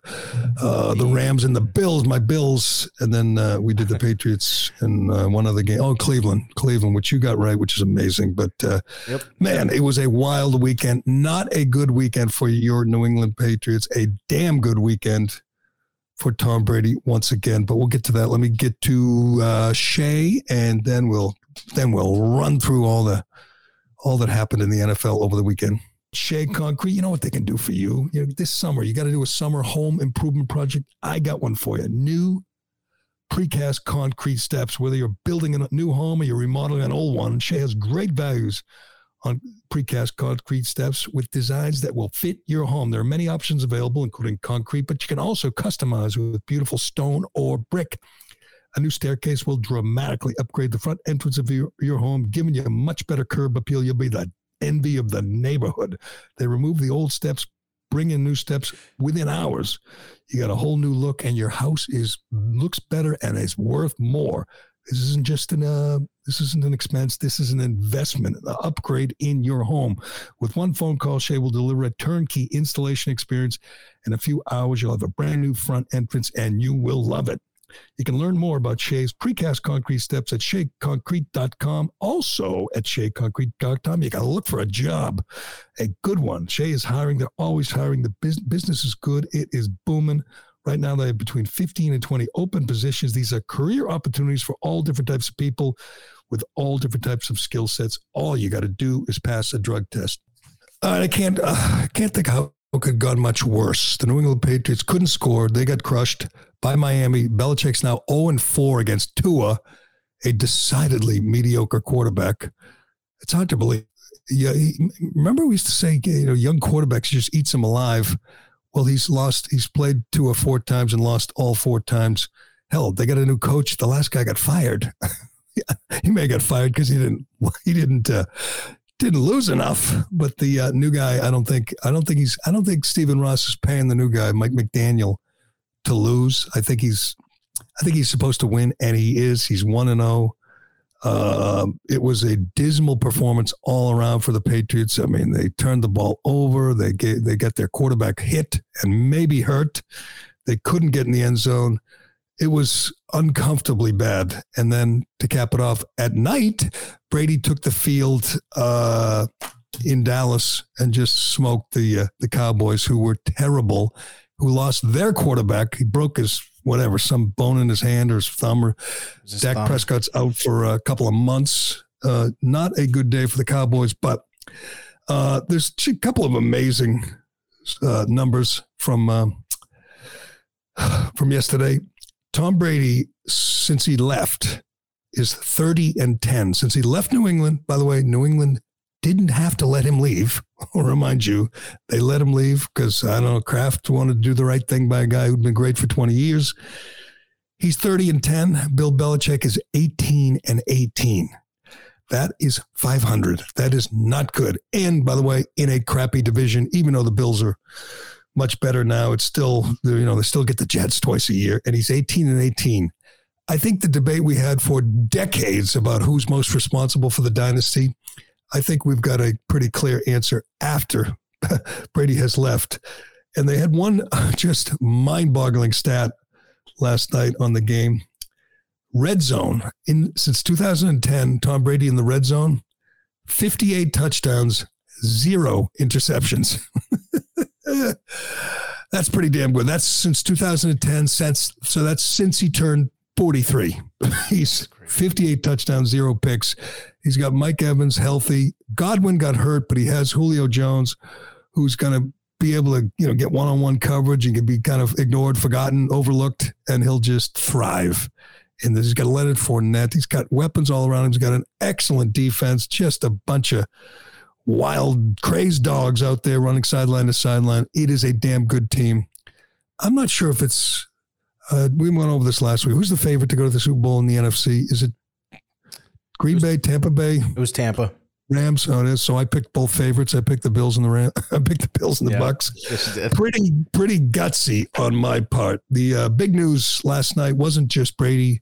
uh, the Rams and the Bills. My Bills, and then uh, we did the Patriots and uh, one other game. Oh, Cleveland, Cleveland, which you got right, which is amazing. But uh, yep. man, it was a wild weekend. Not a good weekend for your New England Patriots. A damn good weekend for Tom Brady once again. But we'll get to that. Let me get to uh, Shea, and then we'll then we'll run through all the all that happened in the NFL over the weekend. Shea Concrete, you know what they can do for you. you know, this summer, you got to do a summer home improvement project. I got one for you. New precast concrete steps, whether you're building a new home or you're remodeling an old one. Shea has great values on precast concrete steps with designs that will fit your home. There are many options available, including concrete, but you can also customize with beautiful stone or brick. A new staircase will dramatically upgrade the front entrance of your, your home, giving you a much better curb appeal. You'll be the envy of the neighborhood. They remove the old steps, bring in new steps within hours. You got a whole new look, and your house is looks better and is worth more. This isn't just an uh, this isn't an expense. This is an investment, an upgrade in your home. With one phone call, Shea will deliver a turnkey installation experience. In a few hours, you'll have a brand new front entrance, and you will love it. You can learn more about Shea's precast concrete steps at sheaconcrete.com. Also at sheaconcrete.com, you got to look for a job, a good one. Shea is hiring. They're always hiring. The business is good. It is booming. Right now, they have between 15 and 20 open positions. These are career opportunities for all different types of people with all different types of skill sets. All you got to do is pass a drug test. I can't, uh, I can't think how it could have gone much worse. The New England Patriots couldn't score. They got crushed by Miami. Belichick's now 0 and 4 against Tua, a decidedly mediocre quarterback. It's hard to believe. Yeah, he, remember we used to say, you know, young quarterbacks just eats them alive. Well, he's lost. He's played Tua four times and lost all four times. Hell, they got a new coach. The last guy got fired. he may have got fired because he didn't. He didn't. Uh, didn't lose enough, but the uh, new guy, I don't think, I don't think he's, I don't think Stephen Ross is paying the new guy, Mike McDaniel, to lose. I think he's, I think he's supposed to win, and he is. He's one and zero. Uh, it was a dismal performance all around for the Patriots. I mean, they turned the ball over. They gave, they got their quarterback hit and maybe hurt. They couldn't get in the end zone. It was uncomfortably bad. And then to cap it off, at night, Brady took the field uh, in Dallas and just smoked the uh, the Cowboys, who were terrible, who lost their quarterback. He broke his whatever, some bone in his hand or his thumb, or his Dak thumb. Prescott's out for a couple of months. Uh, not a good day for the Cowboys, but uh, there's a couple of amazing uh, numbers from um, from yesterday. Tom Brady, since he left, is 30 and 10. Since he left New England, by the way, New England didn't have to let him leave. I'll remind you, they let him leave because, I don't know, Kraft wanted to do the right thing by a guy who'd been great for 20 years. He's 30 and 10. Bill Belichick is 18 and 18. That is 500. That is not good. And by the way, in a crappy division, even though the Bills are much better now. It's still, you know, they still get the Jets twice a year, and he's 18 and 18. I think the debate we had for decades about who's most responsible for the dynasty, I think we've got a pretty clear answer after Brady has left. And they had one just mind boggling stat last night on the game. Red zone in since 2010, Tom Brady in the red zone, 58 touchdowns, zero interceptions. that's pretty damn good. That's since 2010. Since so that's since he turned 43. He's 58 touchdowns, zero picks. He's got Mike Evans healthy. Godwin got hurt, but he has Julio Jones, who's going to be able to you know get one-on-one coverage and can be kind of ignored, forgotten, overlooked, and he'll just thrive. And he's got Leonard Fournette. He's got weapons all around him. He's got an excellent defense. Just a bunch of wild, crazed dogs out there running sideline to sideline. It is a damn good team. I'm not sure if it's. Uh, we went over this last week. Who's the favorite to go to the Super Bowl in the NFC? Is it Green it was, Bay, Tampa Bay? It was Tampa. Rams. Oh, it is. So I picked both favorites. I picked the Bills and the Rams. I picked the Bills and the yeah. Bucks. Pretty, pretty gutsy on my part. The uh, big news last night wasn't just Brady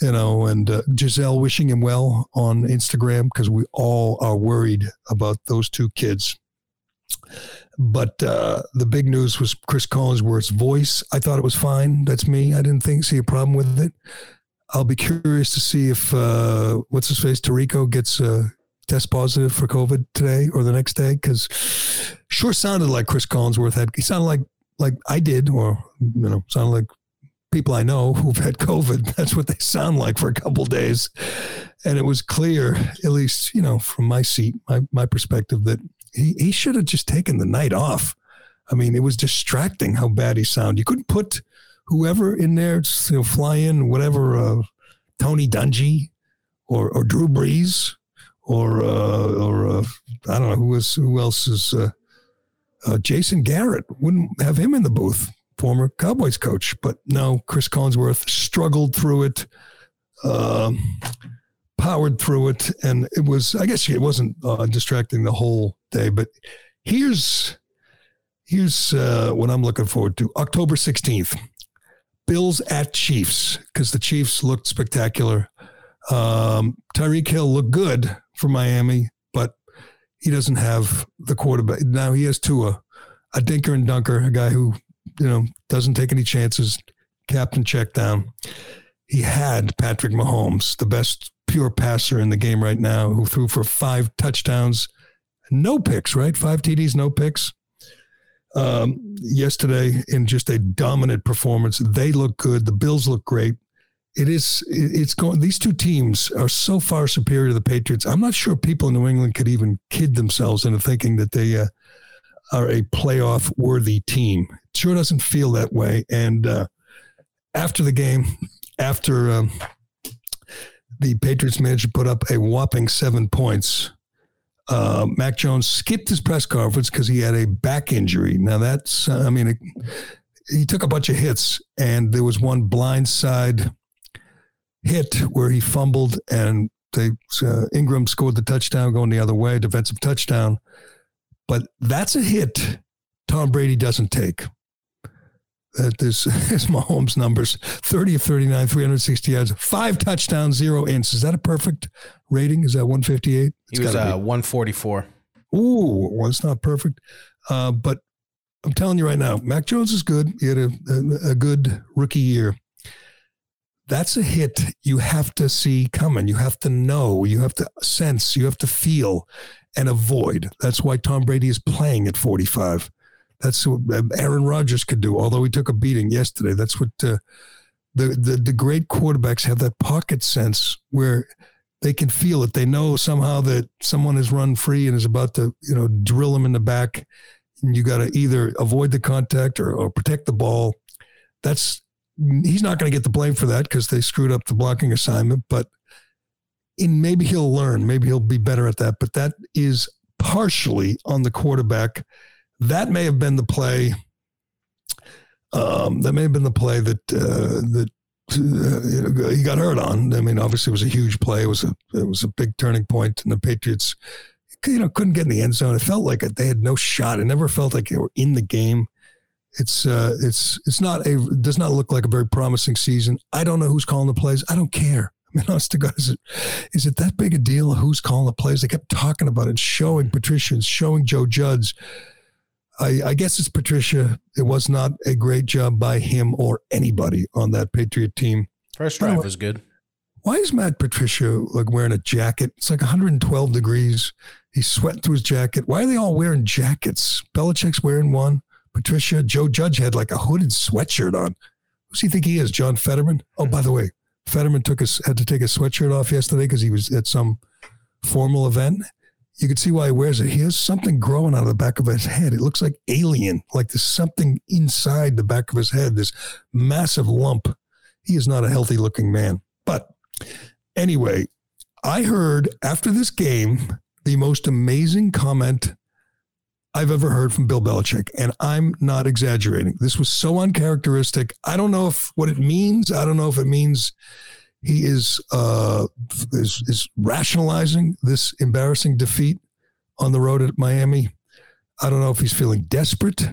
you know, and uh, Gisele wishing him well on Instagram because we all are worried about those two kids. But uh, the big news was Chris Collinsworth's voice. I thought it was fine. That's me. I didn't think see a problem with it. I'll be curious to see if uh, what's his face Tirico gets a test positive for COVID today or the next day because sure sounded like Chris Collinsworth had. He sounded like like I did, or you know, sounded like people I know who've had COVID. That's what they sound like for a couple days. And it was clear, at least, you know, from my seat, my, my perspective, that he, he should have just taken the night off. I mean, it was distracting how bad he sounded. You couldn't put whoever in there, you know, fly in, whatever, uh, Tony Dungy or, or Drew Brees or, uh, or uh, I don't know who is, who else is, uh, uh, Jason Garrett. Wouldn't have him in the booth former Cowboys coach. But no, Chris Collinsworth struggled through it. Um, powered through it, and it was. I guess it wasn't uh, distracting the whole day, but here's here's uh, what I'm looking forward to: October 16th, Bills at Chiefs, because the Chiefs looked spectacular. Um, Tyreek Hill looked good for Miami, but he doesn't have the quarterback. Now he has Tua, a dinker and dunker, a guy who you know doesn't take any chances. Captain check down. He had Patrick Mahomes, the best pure passer in the game right now, who threw for five touchdowns, no picks, right? Five TDs, no picks. Um, yesterday, in just a dominant performance, they look good. The Bills look great. It is. It's going. These two teams are so far superior to the Patriots. I'm not sure people in New England could even kid themselves into thinking that they uh, are a playoff worthy team. Sure doesn't feel that way. And uh, after the game, after um, the Patriots managed to put up a whopping seven points, uh, Mac Jones skipped his press conference because he had a back injury. Now that's, uh, I mean, it, he took a bunch of hits, and there was one blindside hit where he fumbled, and they uh, Ingram scored the touchdown going the other way, defensive touchdown. But that's a hit Tom Brady doesn't take. That is, is Mahomes' numbers 30 of 39, 360 yards, five touchdowns, zero ins. Is that a perfect rating? Is that 158? He was uh, 144. Ooh, well, it's not perfect. Uh, but I'm telling you right now, Mac Jones is good. He had a, a, a good rookie year. That's a hit you have to see coming. You have to know. You have to sense. You have to feel and avoid. That's why Tom Brady is playing at 45. That's what uh, Aaron Rodgers could do, although he took a beating yesterday. That's what uh, the, the the great quarterbacks have that pocket sense where they can feel it. They know somehow that someone has run free and is about to, you know, drill them in the back. And you got to either avoid the contact or, or protect the ball. That's he's not going to get the blame for that because they screwed up the blocking assignment. But in maybe he'll learn, maybe he'll be better at that. But that is partially on the quarterback. That may have been the play. Um, that may have been the play that uh, that uh, he got hurt on. I mean, obviously, it was a huge play. It was a it was a big turning point, and the Patriots, you know, couldn't get in the end zone. It felt like they had no shot. It never felt like they were in the game. It's uh, it's it's not a does not look like a very promising season. I don't know who's calling the plays. I don't care. I mean, honest to God, is it is it that big a deal? Who's calling the plays? They kept talking about it, showing Patricia, showing Joe Judge. I, I, guess it's Patricia. It was not a great job by him or anybody on that Patriot team. First drive was good. Why is Matt Patricia like wearing a jacket? It's like 112 degrees. He's sweating through his jacket. Why are they all wearing jackets? Belichick's wearing one. Patricia, Joe Judge had like a hooded sweatshirt on. Who's he think he is? John Fetterman? Oh, by the way, Fetterman took his had to take his sweatshirt off yesterday because he was at some formal event. You can see why he wears it. He has something growing out of the back of his head. It looks like alien, like there's something inside the back of his head, this massive lump. He is not a healthy looking man. But anyway, I heard after this game the most amazing comment I've ever heard from Bill Belichick, and I'm not exaggerating. This was so uncharacteristic. I don't know if what it means. I don't know if it means he is uh, is, is rationalizing this embarrassing defeat on the road at Miami. I don't know if he's feeling desperate,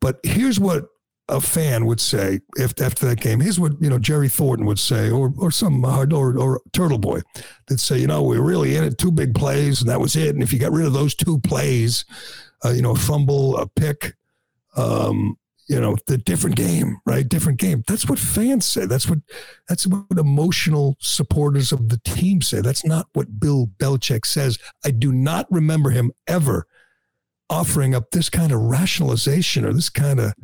but here's what a fan would say if after that game. Here's what you know Jerry Thornton would say, or or some hard or, or Turtle Boy, that say, you know, we are really in it, two big plays, and that was it. And if you got rid of those two plays, uh, you know, a fumble, a pick, um, you know, the different game, right? Different game. That's what fans say. That's what that's what emotional supporters of the team say. That's not what Bill Belichick says. I do not remember him ever offering up this kind of rationalization or this kind of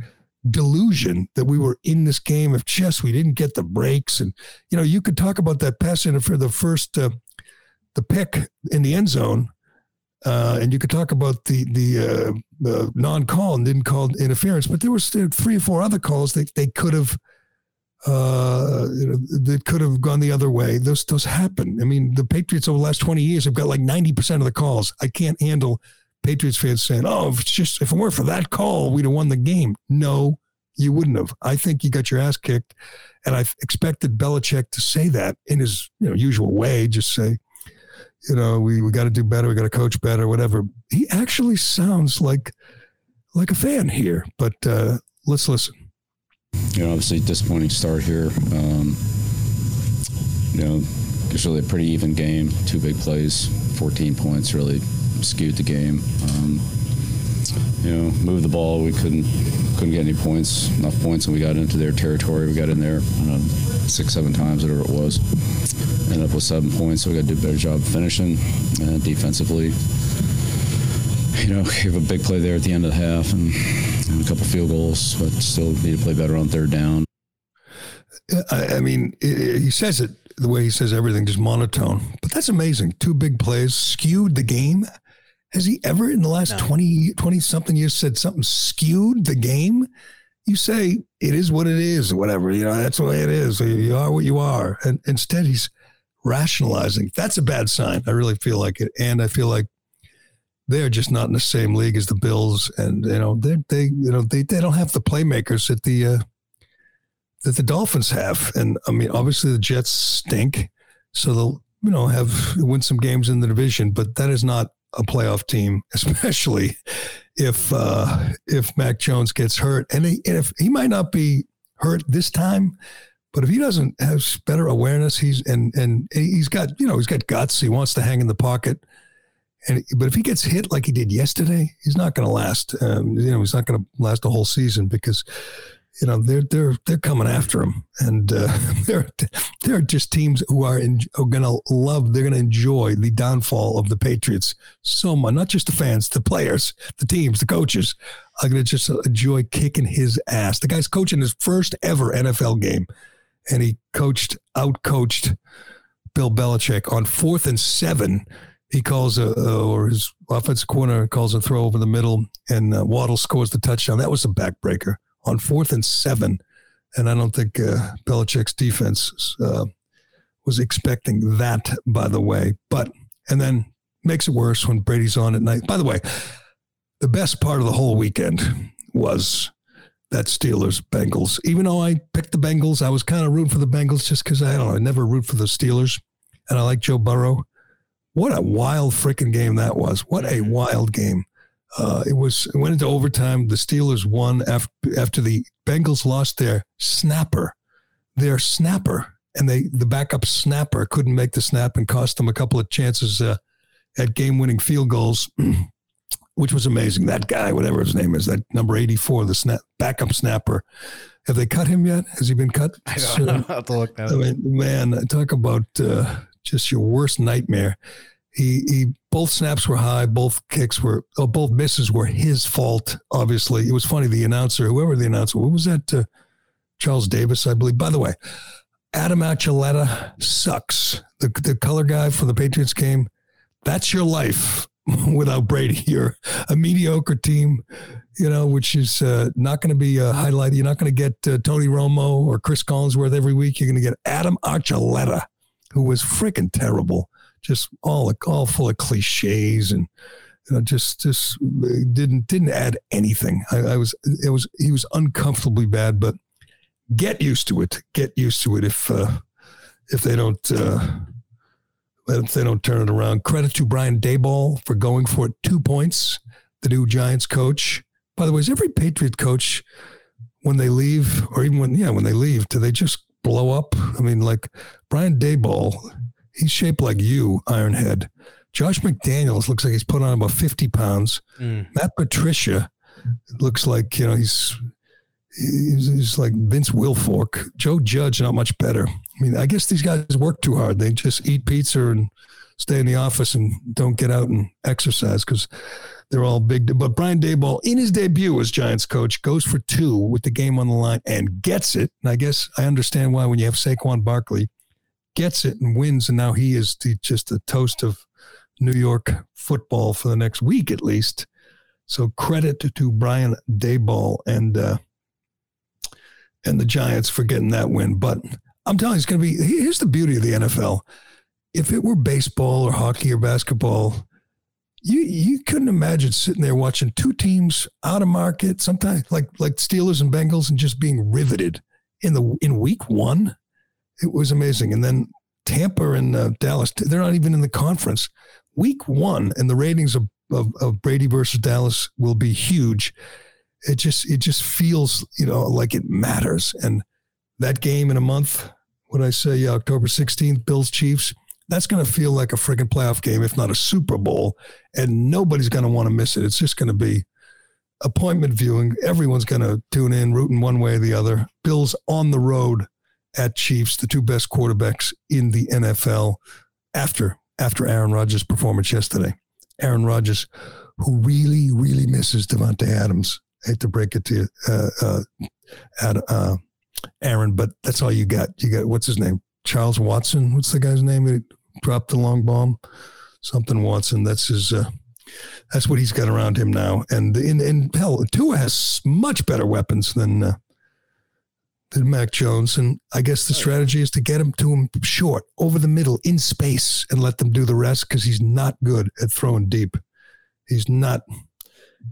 delusion that we were in this game of chess. We didn't get the breaks, and you know, you could talk about that pass for the first uh, the pick in the end zone uh, and you could talk about the the uh, uh, non-call and didn't call interference, but there was three or four other calls that they could have uh, you know, that could have gone the other way. Those those happen. I mean, the Patriots over the last twenty years have got like ninety percent of the calls. I can't handle Patriots fans saying, "Oh, if it's just if it weren't for that call, we'd have won the game." No, You wouldn't have. I think you got your ass kicked, and I expected Belichick to say that in his you know usual way, just say, you know, we, we got to do better, we got to coach better, whatever. He actually sounds like like a fan here, but uh, let's listen. You know, obviously disappointing start here. Um, you know, it's really a pretty even game. Two big plays, 14 points, really skewed the game. Um, you know, move the ball. We couldn't couldn't get any points, enough points, and we got into their territory. We got in there, know, six, seven times, whatever it was. Ended up with seven points, so we got to do a better job finishing and defensively. You know, we have a big play there at the end of the half and, and a couple field goals, but still need to play better on third down. I, I mean, it, he says it the way he says everything, just monotone. But that's amazing. Two big plays skewed the game. Has he ever in the last no. 20, 20 something years said something skewed the game? You say it is what it is, or whatever. You know, that's the way it is. You are what you are. And instead, he's rationalizing. That's a bad sign. I really feel like it. And I feel like they're just not in the same league as the Bills. And, you know, they, they, you know, they, they don't have the playmakers that the, uh, that the Dolphins have. And I mean, obviously the Jets stink. So they'll, you know, have win some games in the division, but that is not a playoff team, especially if uh, if Mac Jones gets hurt, and, he, and if he might not be hurt this time, but if he doesn't have better awareness, he's and and he's got you know he's got guts. He wants to hang in the pocket, and but if he gets hit like he did yesterday, he's not going to last. Um, you know, he's not going to last a whole season because you know they're they're they're coming after him, and uh, they're they're just teams who are, in, are going to love. They're going to enjoy the downfall of the Patriots so much. Not just the fans, the players, the teams, the coaches are going to just enjoy kicking his ass. The guy's coaching his first ever NFL game, and he coached out coached Bill Belichick on fourth and seven. He calls a, or his offensive corner calls a throw over the middle, and uh, Waddle scores the touchdown. That was a backbreaker on fourth and seven. And I don't think uh, Belichick's defense uh, was expecting that, by the way. But, and then makes it worse when Brady's on at night. By the way, the best part of the whole weekend was that Steelers Bengals. Even though I picked the Bengals, I was kind of rooting for the Bengals just because I don't know, I never root for the Steelers. And I like Joe Burrow. What a wild freaking game that was. What a wild game. Uh, it was it went into overtime. The Steelers won after after the Bengals lost their snapper, their snapper, and they the backup snapper couldn't make the snap and cost them a couple of chances uh, at game winning field goals, which was amazing. That guy, whatever his name is, that number eighty four, the snap backup snapper. Have they cut him yet? Has he been cut? I don't know. I'll have to look I mean, man, talk about uh, just your worst nightmare. He he both snaps were high, both kicks were oh, both misses were his fault. Obviously, it was funny. The announcer, whoever the announcer, what was that? Uh, Charles Davis, I believe. By the way, Adam Archuleta sucks. The the color guy for the Patriots game. That's your life without Brady. You're a mediocre team, you know, which is uh, not going to be a highlight. You're not going to get uh, Tony Romo or Chris Collinsworth every week. You're going to get Adam Archuleta, who was freaking terrible just all all full of cliches and you know, just just didn't didn't add anything. I, I, was it was he was uncomfortably bad, but get used to it. Get used to it if uh, if they don't uh, if they don't turn it around. Credit to Brian Daboll for going for it. Two points. The new Giants coach. By the way, is every Patriot coach when they leave, or even when yeah when they leave, do they just blow up? I mean, like Brian Daboll, he's shaped like you, Ironhead. Josh McDaniels looks like he's put on about 50 pounds. Mm. Matt Patricia looks like, you know, he's, he's, he's like Vince Wilfork. Joe Judge, not much better. I mean, I guess these guys work too hard. They just eat pizza and stay in the office and don't get out and exercise because they're all big. But Brian Daboll, in his debut as Giants coach, goes for two with the game on the line and gets it. And I guess I understand why when you have Saquon Barkley gets it and wins, and now he is the, just the toast of New York football for the next week at least. So credit to Brian Daboll and uh, and the Giants for getting that win. But I'm telling you, it's going to be. Here's the beauty of the NFL. If it were baseball or hockey or basketball, you you couldn't imagine sitting there watching two teams out of market, sometimes like like Steelers and Bengals, and just being riveted in the in week one. It was amazing, and then Tampa and uh, Dallas, they're not even in the conference. Week one, and the ratings of, of, of Brady versus Dallas will be huge. It just it just feels you know like it matters, and that game in a month. What I say, yeah, October sixteenth, Bills Chiefs that's going to feel like a freaking playoff game, if not a Super Bowl, and nobody's going to want to miss it. It's just going to be appointment viewing. Everyone's going to tune in, rooting one way or the other. Bills on the road at Chiefs, the two best quarterbacks in the NFL after after Aaron Rodgers' performance yesterday. Aaron Rodgers, who really, really misses Davante Adams. I hate to break it to you, uh, uh, uh, Aaron, but that's all you got. You got what's his name? Charles Watson. What's the guy's name? He dropped the long bomb. Something Watson. That's his. Uh, that's what he's got around him now. And in, in hell, Tua has much better weapons than uh, than Mac Jones. And I guess the strategy is to get him to him short, over the middle, in space, and let them do the rest because he's not good at throwing deep. He's not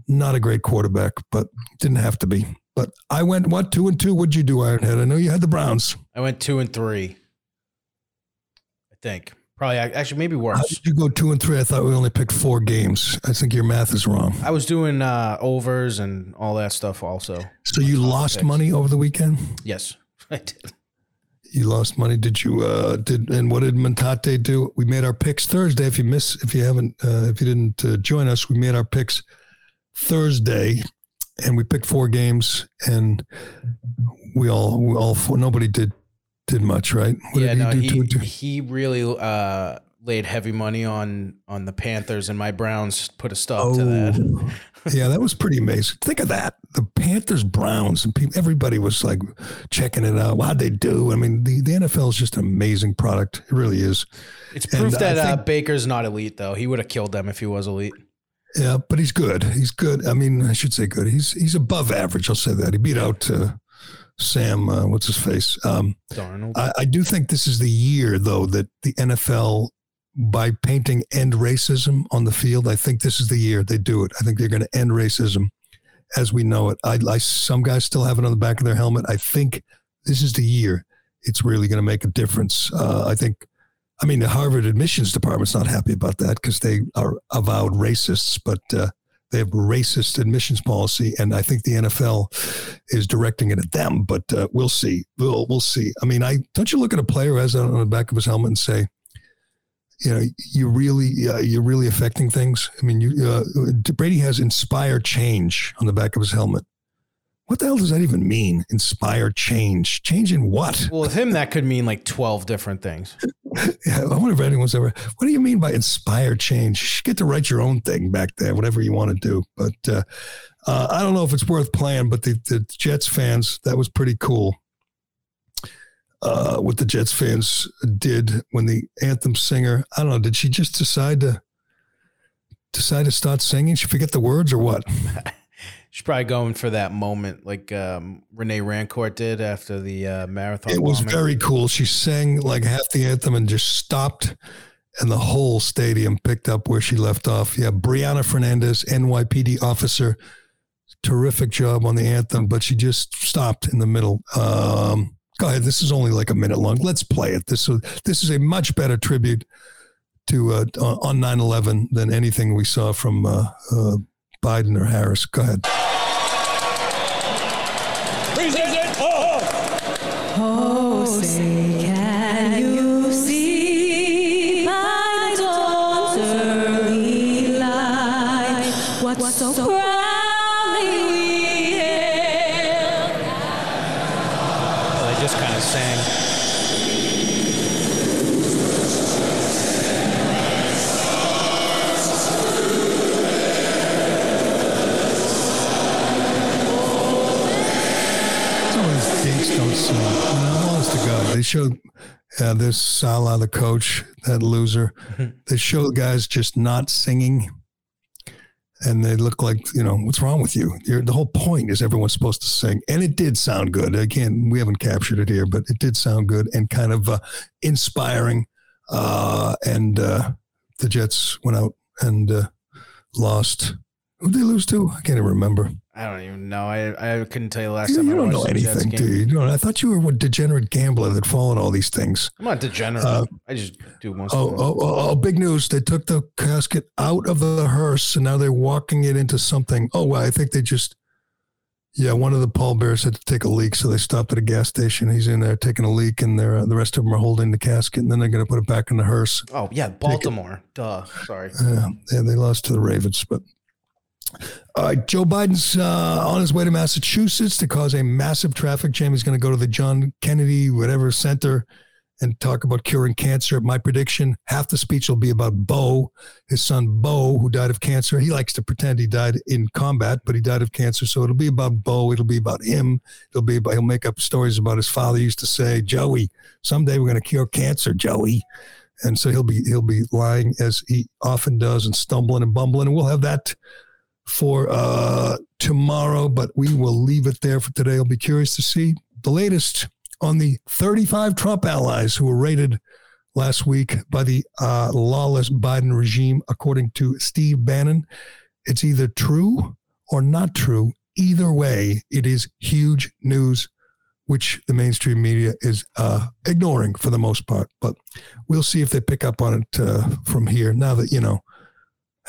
not a great quarterback, but didn't have to be. But I went what two and two. What'd you do, Ironhead? I know you had the Browns. I went two and three I think. Probably actually maybe worse. How did you go two and three? I thought we only picked four games. I think your math is wrong. I was doing uh, overs and all that stuff also. So you lost picks. money over the weekend? Yes, I did. You lost money. Did you? Uh, did and what did Montate do? We made our picks Thursday. If you miss, if you haven't, uh, if you didn't uh, join us, we made our picks Thursday, and we picked four games, and we all, we all, four, nobody did did much, right? What yeah, no, he, he really uh, laid heavy money on on the Panthers, and my Browns put a stop oh, to that. yeah, that was pretty amazing. Think of that: the Panthers, Browns, and people, everybody was like checking it out. How'd they do? I mean, the, the NFL is just an amazing product. It really is. It's proof and that uh, think, uh, Baker's not elite, though. He would have killed them if he was elite. Yeah, but he's good. He's good. I mean, I should say good. He's he's above average. I'll say that. He beat out. Uh, Sam, uh, what's his face? Um, Darnold. I, I, do think this is the year, though, that the NFL, by painting end racism on the field, I think this is the year they do it. I think they're going to end racism as we know it. I, I, some guys still have it on the back of their helmet. I think this is the year it's really going to make a difference. Uh, I think. I mean, the Harvard admissions department's not happy about that because they are avowed racists, but uh, they have a racist admissions policy, and I think the NFL is directing it at them. But uh, we'll see. We'll we'll see. I mean, I don't you look at a player has on the back of his helmet and say, you know, you really uh, you're really affecting things. I mean, you uh, Brady has inspire change on the back of his helmet. What the hell does that even mean? Inspire change. Change in what? Well, with him, that could mean like 12 different things. yeah, I wonder if anyone's ever, what do you mean by inspire change? You get to write your own thing back there, whatever you want to do. But uh, uh, I don't know if it's worth playing, but the, the Jets fans, that was pretty cool. Uh, what the Jets fans did when the anthem singer, I don't know, did she just decide to decide to start singing? She forget the words or what? She's probably going for that moment like um, Rene Rancourt did after the uh, marathon. It was bombing. very cool. She sang like half the anthem and just stopped, and the whole stadium picked up where she left off. Yeah, Brianna Fernandez, NYPD officer, terrific job on the anthem, but she just stopped in the middle. Um, go ahead. This is only like a minute long. Let's play it. This is this is a much better tribute to uh, on 9/11 than anything we saw from uh, uh, Biden or Harris. Go ahead. President, oh, oh showed uh, this Saleh, the coach, that loser. Mm-hmm. They show guys just not singing, and they look like you know what's wrong with you. You're, the whole point is everyone's supposed to sing, and it did sound good. Again, we haven't captured it here, but it did sound good and kind of uh, inspiring. Uh, and uh, the Jets went out and uh, lost. They lose to? I can't even remember. I don't even know. I, I couldn't tell you last You, time you I don't know anything, dude. you? don't- I thought you were a degenerate gambler that followed all these things. I'm not degenerate. Uh, I just do most Oh, oh, oh, oh, big news. They took the casket out of the hearse and now they're walking it into something. Oh, well, I think they just, yeah, one of the pallbearers had to take a leak. So they stopped at a gas station. He's in there taking a leak and they're, uh, the rest of them are holding the casket and then they're going to put it back in the hearse. Oh yeah, Baltimore. Duh. Sorry. Yeah, yeah, they lost to the Ravens, but right, Joe Biden's uh, on his way to Massachusetts to cause a massive traffic jam. He's going to go to the John Kennedy whatever center and talk about curing cancer. My prediction: half the speech will be about Bo, his son Bo, who died of cancer. He likes to pretend he died in combat, but he died of cancer. So it'll be about Bo. It'll be about him. It'll be about, he'll make up stories about his father used to say, "Joey, someday we're going to cure cancer, Joey." And so he'll be he'll be lying as he often does and stumbling and bumbling, and we'll have that for uh, tomorrow, but we will leave it there for today. I'll be curious to see the latest on the 35 Trump allies who were raided last week by the uh, lawless Biden regime, according to Steve Bannon. It's either true or not true. Either way, it is huge news, which the mainstream media is uh, ignoring for the most part. But we'll see if they pick up on it uh, from here now that, you know,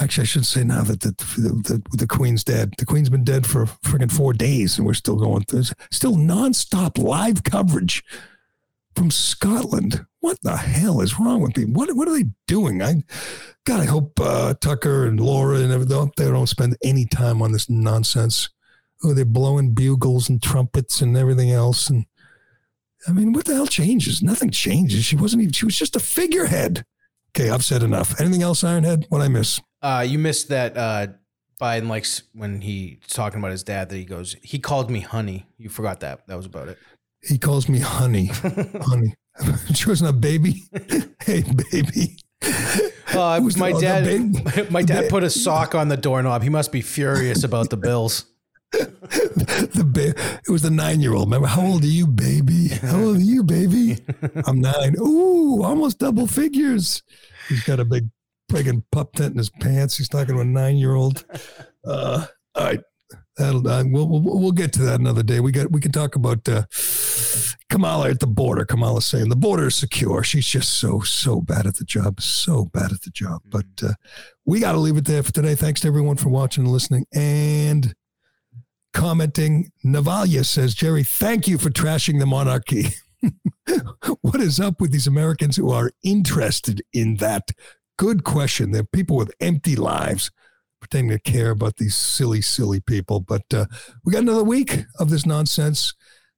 Actually, I should say now that the, the, the, the Queen's dead. The Queen's been dead for freaking four days, and we're still going. There's still nonstop live coverage from Scotland. What the hell is wrong with people? What what are they doing? I God, I hope uh, Tucker and Laura and everything they don't spend any time on this nonsense. Oh, they're blowing bugles and trumpets and everything else. And I mean, what the hell changes? Nothing changes. She wasn't even. She was just a figurehead. Okay, I've said enough. Anything else, Ironhead? What I miss? Uh, you missed that uh, Biden likes when he's talking about his dad that he goes, he called me honey. You forgot that. That was about it. He calls me honey, honey. Sure, it's not baby. hey, baby. Uh, my dad, baby? my dad put a sock on the doorknob. He must be furious about the bills. the ba- it was the nine year old. Remember, how old are you, baby? How old are you, baby? I'm nine. Ooh, almost double figures. He's got a big friggin' pup tent in his pants. He's talking to a nine year old. Uh, all right. That'll, uh, we'll, we'll we'll get to that another day. We got we can talk about uh, Kamala at the border. Kamala saying the border is secure. She's just so so bad at the job, so bad at the job. But uh, we got to leave it there for today. Thanks to everyone for watching and listening and commenting. Navalia says, Gerry, thank you for trashing the monarchy. what is up with these Americans who are interested in that? Good question. They're people with empty lives pretending to care about these silly, silly people. But uh, we got another week of this nonsense.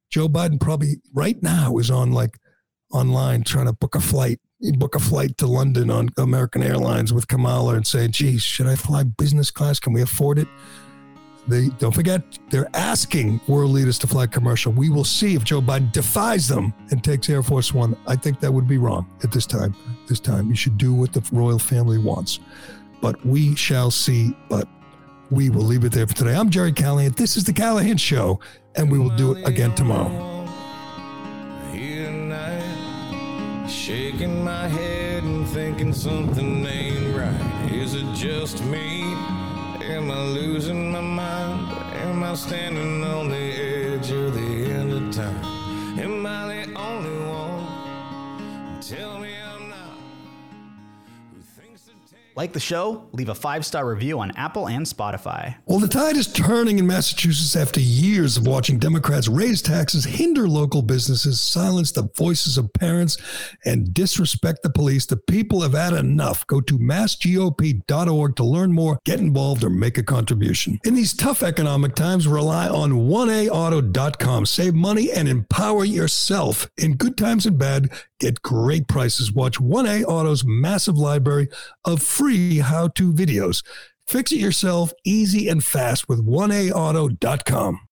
Joe Biden probably right now is on like online trying to book a flight, book a flight to London on American Airlines with Kamala and say, geez, should I fly business class? Can we afford it? They don't forget they're asking world leaders to fly commercial. We will see if Joe Biden defies them and takes Air Force One. I think that would be wrong at this time. This time, you should do what the royal family wants. But we shall see. But we will leave it there for today. I'm Gerry Callahan. This is the Callahan Show, and we will do it again tomorrow. shaking my head and thinking something ain't right. Is it just me? Am I losing my mind? Am standing on the Like the show? Leave a five star review on Apple and Spotify. Well, the tide is turning in Massachusetts after years of watching Democrats raise taxes, hinder local businesses, silence the voices of parents, and disrespect the police. The people have had enough. Go to massgop.org to learn more, get involved, or make a contribution. In these tough economic times, rely on 1aauto.com. Save money and empower yourself. In good times and bad, get great prices. Watch 1A Auto's massive library of free how to videos. Fix it yourself easy and fast with 1aauto.com.